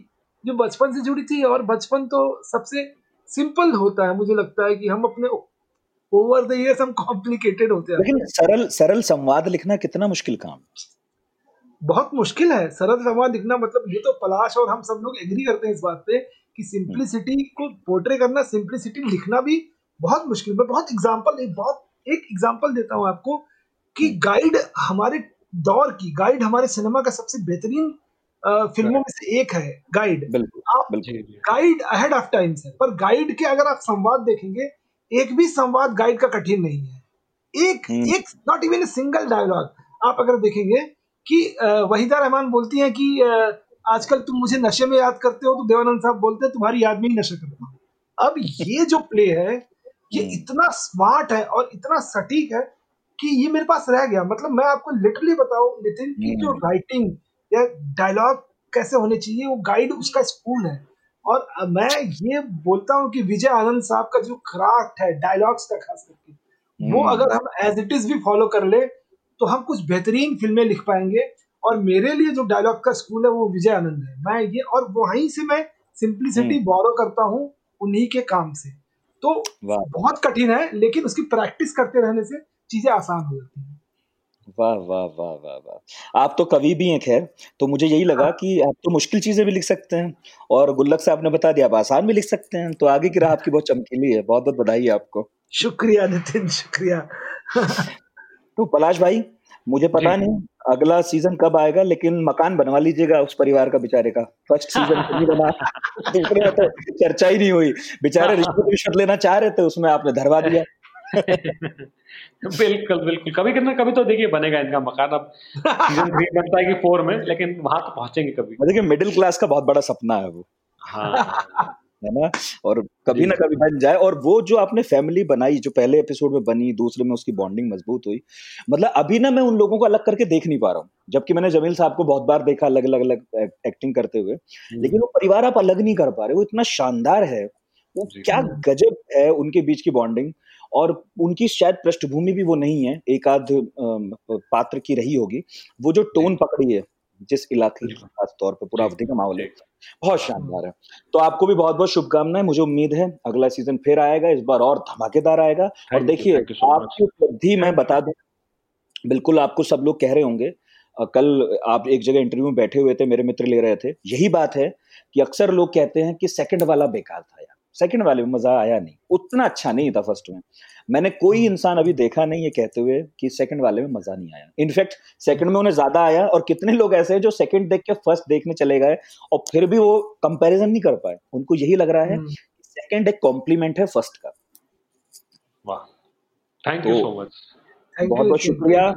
जो बचपन से जुड़ी थी और बचपन तो सबसे सिंपल होता है। मुझे लगता है कि हम अपने ओवर द इयर्स हम कॉम्प्लिकेटेड होते हैं। लेकिन सरल सरल संवाद लिखना कितना मुश्किल काम। बहुत मुश्किल है। सरल संवाद लिखना मतलब ये तो पलाश और हम सब लोग एग्री करते हैं इस बात पे कि सिंप्लिसिटी को पोर्ट्रे करना सिंप्लिसिटी लिखना भी बहुत मुश्किल। मैं बहुत एग्जांपल एक बहुत एक एग्जांपल देता हूँ आपको। कि गाइड हमारे दौर की गाइड हमारे सिनेमा का सबसे बेहतरीन फ़िल्मों में से एक है गाइड आप गाइड अहेड ऑफ़ टाइम्स है पर गाइड के अगर आप संवाद देखेंगे एक भी संवाद गाइड का कठिन नहीं है। एक एक not even a single dialogue आप अगर देखेंगे कि वहीदा रहमान बोलती हैं कि आजकल तुम मुझे नशे में याद करते हो तो देवानंद साहब बोलते हैं तुम्हारी याद में ही नशा करता हूँ। अब ये जो प्ले है ये इतना स्मार्ट है और इतना सटीक है कि ये मेरे पास रह गया। मतलब मैं आपको लिटरली बताऊँ नितिन की जो राइटिंग या डायलॉग कैसे होने चाहिए वो गाइड उसका स्कूल है। और मैं ये बोलता हूँ कि विजय आनंद साहब का जो क्राफ्ट है डायलॉग्स का खास करके वो हम्म। अगर हम एज इट इज़ भी फॉलो कर ले तो हम कुछ बेहतरीन फ़िल्में लिख पाएँगे। और मेरे लिए जो डायलॉग का स्कूल है वो विजय आनंद है। मैं ये और वहीं से मैं सिंप्लिसिटी बोरो करता हूँ उन्हीं के काम से। तो बहुत कठिन है लेकिन उसकी प्रैक्टिस करते रहने से चीज़ें आसान हो जाती हैं। वाह वाह वाह वाह वाह। आप तो कवि भी हैं खैर। तो मुझे यही लगा कि आप तो मुश्किल चीज़ें भी लिख सकते हैं और गुल्लक साहब ने बता दिया आप आसान भी लिख सकते हैं। तो आगे की राह आपकी बहुत चमकीली है। बहुत बहुत बधाई आपको। शुक्रिया नितिन शुक्रिया। तो पलाश भाई मुझे पता नहीं अगला सीज़न कब आएगा लेकिन मकान बनवा लीजिएगा उस परिवार का बेचारे का। फ़र्स्ट सीज़न तो नहीं बना। दूसरे में तो चर्चा ही नहीं हुई। बेचारे रिश्वत रिश्वत लेना चाह रहे थे उसमें आपने धरवा दिया। बिल्कुल बिल्कुल। कभी कितना कभी तो देखिए बनेगा इनका मकान। अब सीज़न थ्री बनता है कि फोर में लेकिन वहाँ तो पहुँचेंगे कभी। देखिए मिडिल क्लास का बहुत बड़ा सपना है वो। हाँ। है ना? और कभी ना कभी बन जाए। और वो जो आपने फैमिली बनाई जो पहले एपिसोड में बनी दूसरे में उसकी बॉन्डिंग मज़बूत हुई मतलब अभी ना मैं उन लोगों को अलग करके देख नहीं पा रहा हूँ। जबकि मैंने जमील साहब को बहुत बार देखा अलग अलग अलग एक्टिंग करते हुए। लेकिन वो परिवार आप अलग नहीं कर पा रहे वो इतना शानदार है। वो क्या गजब है उनके बीच की बॉन्डिंग और उनकी शायद पृष्ठभूमि भी वो नहीं है एक आध पात्र की रही होगी। वो जो टोन पकड़ी है जिस इलाके खास तौर पर पूरा अवधि का माहौल है। बहुत शानदार है। तो आपको भी बहुत बहुत शुभकामनाएँ मुझे उम्मीद है अगला सीज़न फिर आएगा इस बार और धमाकेदार आएगा। और देखिए आपकी उपलब्धि मैं बता दूँ बिल्कुल आपको सब लोग कह रहे होंगे कल आप एक जगह इंटरव्यू में बैठे हुए थे मेरे मित्र ले रहे थे। यही बात है कि अक्सर लोग कहते हैं कि सेकंड वाला बेकार था यार। सेकंड वाले में मज़ा आया नहीं। उतना अच्छा नहीं था फ़र्स्ट में। मैंने कोई हम्म। इंसान अभी देखा नहीं है कहते हुए कि सेकंड वाले में मज़ा नहीं आया। इनफैक्ट सेकंड में उन्हें ज़्यादा आया और कितने लोग ऐसे हैं जो सेकंड देख के फ़र्स्ट देखने चले गए और फिर भी वो कंपैरिजन नहीं कर पाए। उनको यही लग रहा है सेकंड हम्म। एक कॉम्प्लीमेंट है फ़र्स्ट का। वाह। थैंक यू सो मच बहुत बहुत शुक्रिया।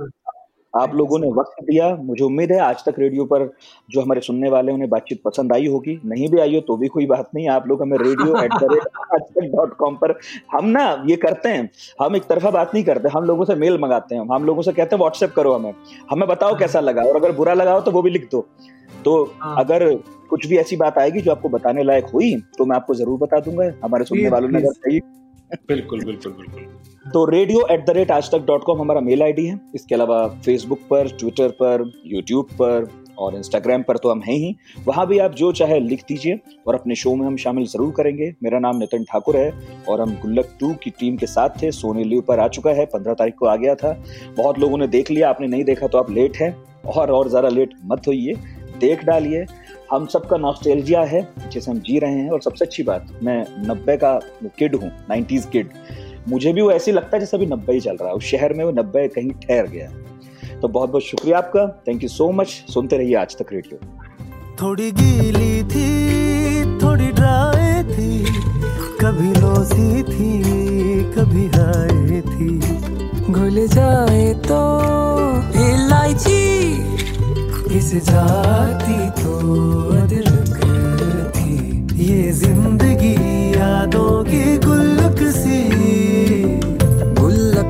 आप लोगों ने वक्त दिया मुझे उम्मीद है आज तक रेडियो पर जो हमारे सुनने वाले उन्हें बातचीत पसंद आई होगी। नहीं भी आई हो तो भी कोई बात नहीं आप लोग हमें radio at the rate Aaj Tak dot com पर हम ना ये करते हैं हम एक तरफा बात नहीं करते हम लोगों से मेल मंगाते हैं हम लोगों से कहते हैं व्हाट्सएप करो हमें हमें बताओ कैसा लगा और अगर बुरा लगा हो तो वो भी लिख दो। तो हाँ। अगर कुछ भी ऐसी बात आएगी जो आपको बताने लायक हुई तो मैं आपको ज़रूर बता दूँगा हमारे सुनने वालों ने अगर बिल्कुल बिल्कुल बिल्कुल। तो radio at the rate Aaj Tak dot com हमारा मेल आईडी है। इसके अलावा फेसबुक पर ट्विटर पर यूट्यूब पर और इंस्टाग्राम पर तो हम हैं ही। वहाँ भी आप जो चाहे लिख दीजिए और अपने शो में हम शामिल ज़रूर करेंगे। मेरा नाम नितिन ठाकुर है और हम गुल्लक टू की टीम के साथ थे। सोने लिव पर आ चुका है। पंद्रह तारीख को आ गया था। बहुत लोगों ने देख लिया। आपने नहीं देखा तो आप लेट हैं। और और ज़्यादा लेट मत होइए। देख डालिए। हम सबका नॉस्टेल्जिया है, जिसे हम जी रहे हैं। और सबसे अच्छी बात, मैं नब्बे का किड हूँ नाइन्टीज किड मुझे भी वो ऐसे लगता है जैसे अभी नब्बे ही चल रहा है। उस शहर में वो नब्बे कहीं ठहर गया तो बहुत बहुत शुक्रिया आपका। थैंक यू सो मच सुनते रहिए आज तक रेडियो थोड़ी गीली थी, थोड़ी ड्राई थी, कभी लोसी थी, कभी हाई थी। घुल जाए तो इलायची, इस जाती तो थी। ये ज़िंदगी यादों की गुल्लक सी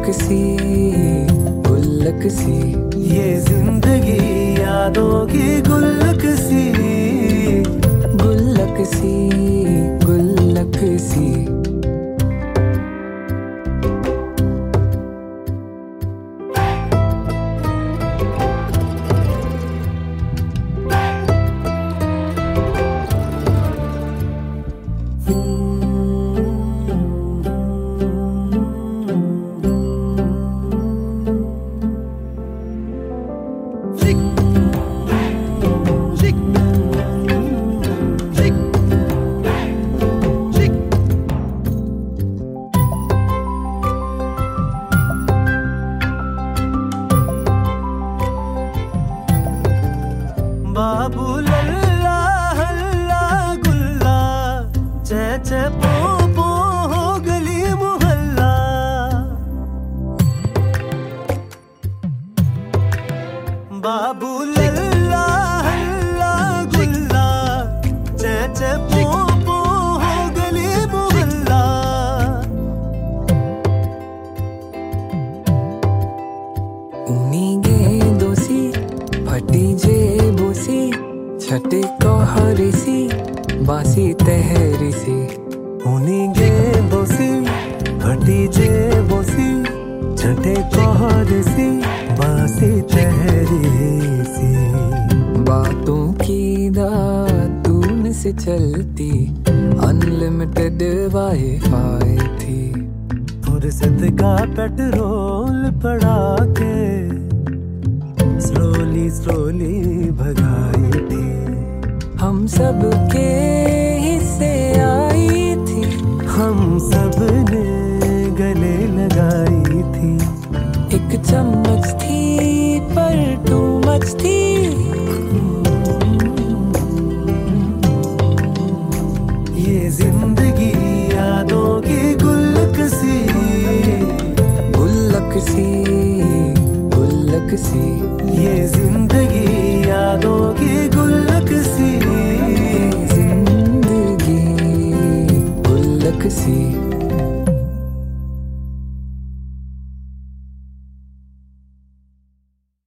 गुल्लक सी गुल्लक सी ये ज़िंदगी यादों की गुल्लक सी गुल्लक सी गुल्लक सी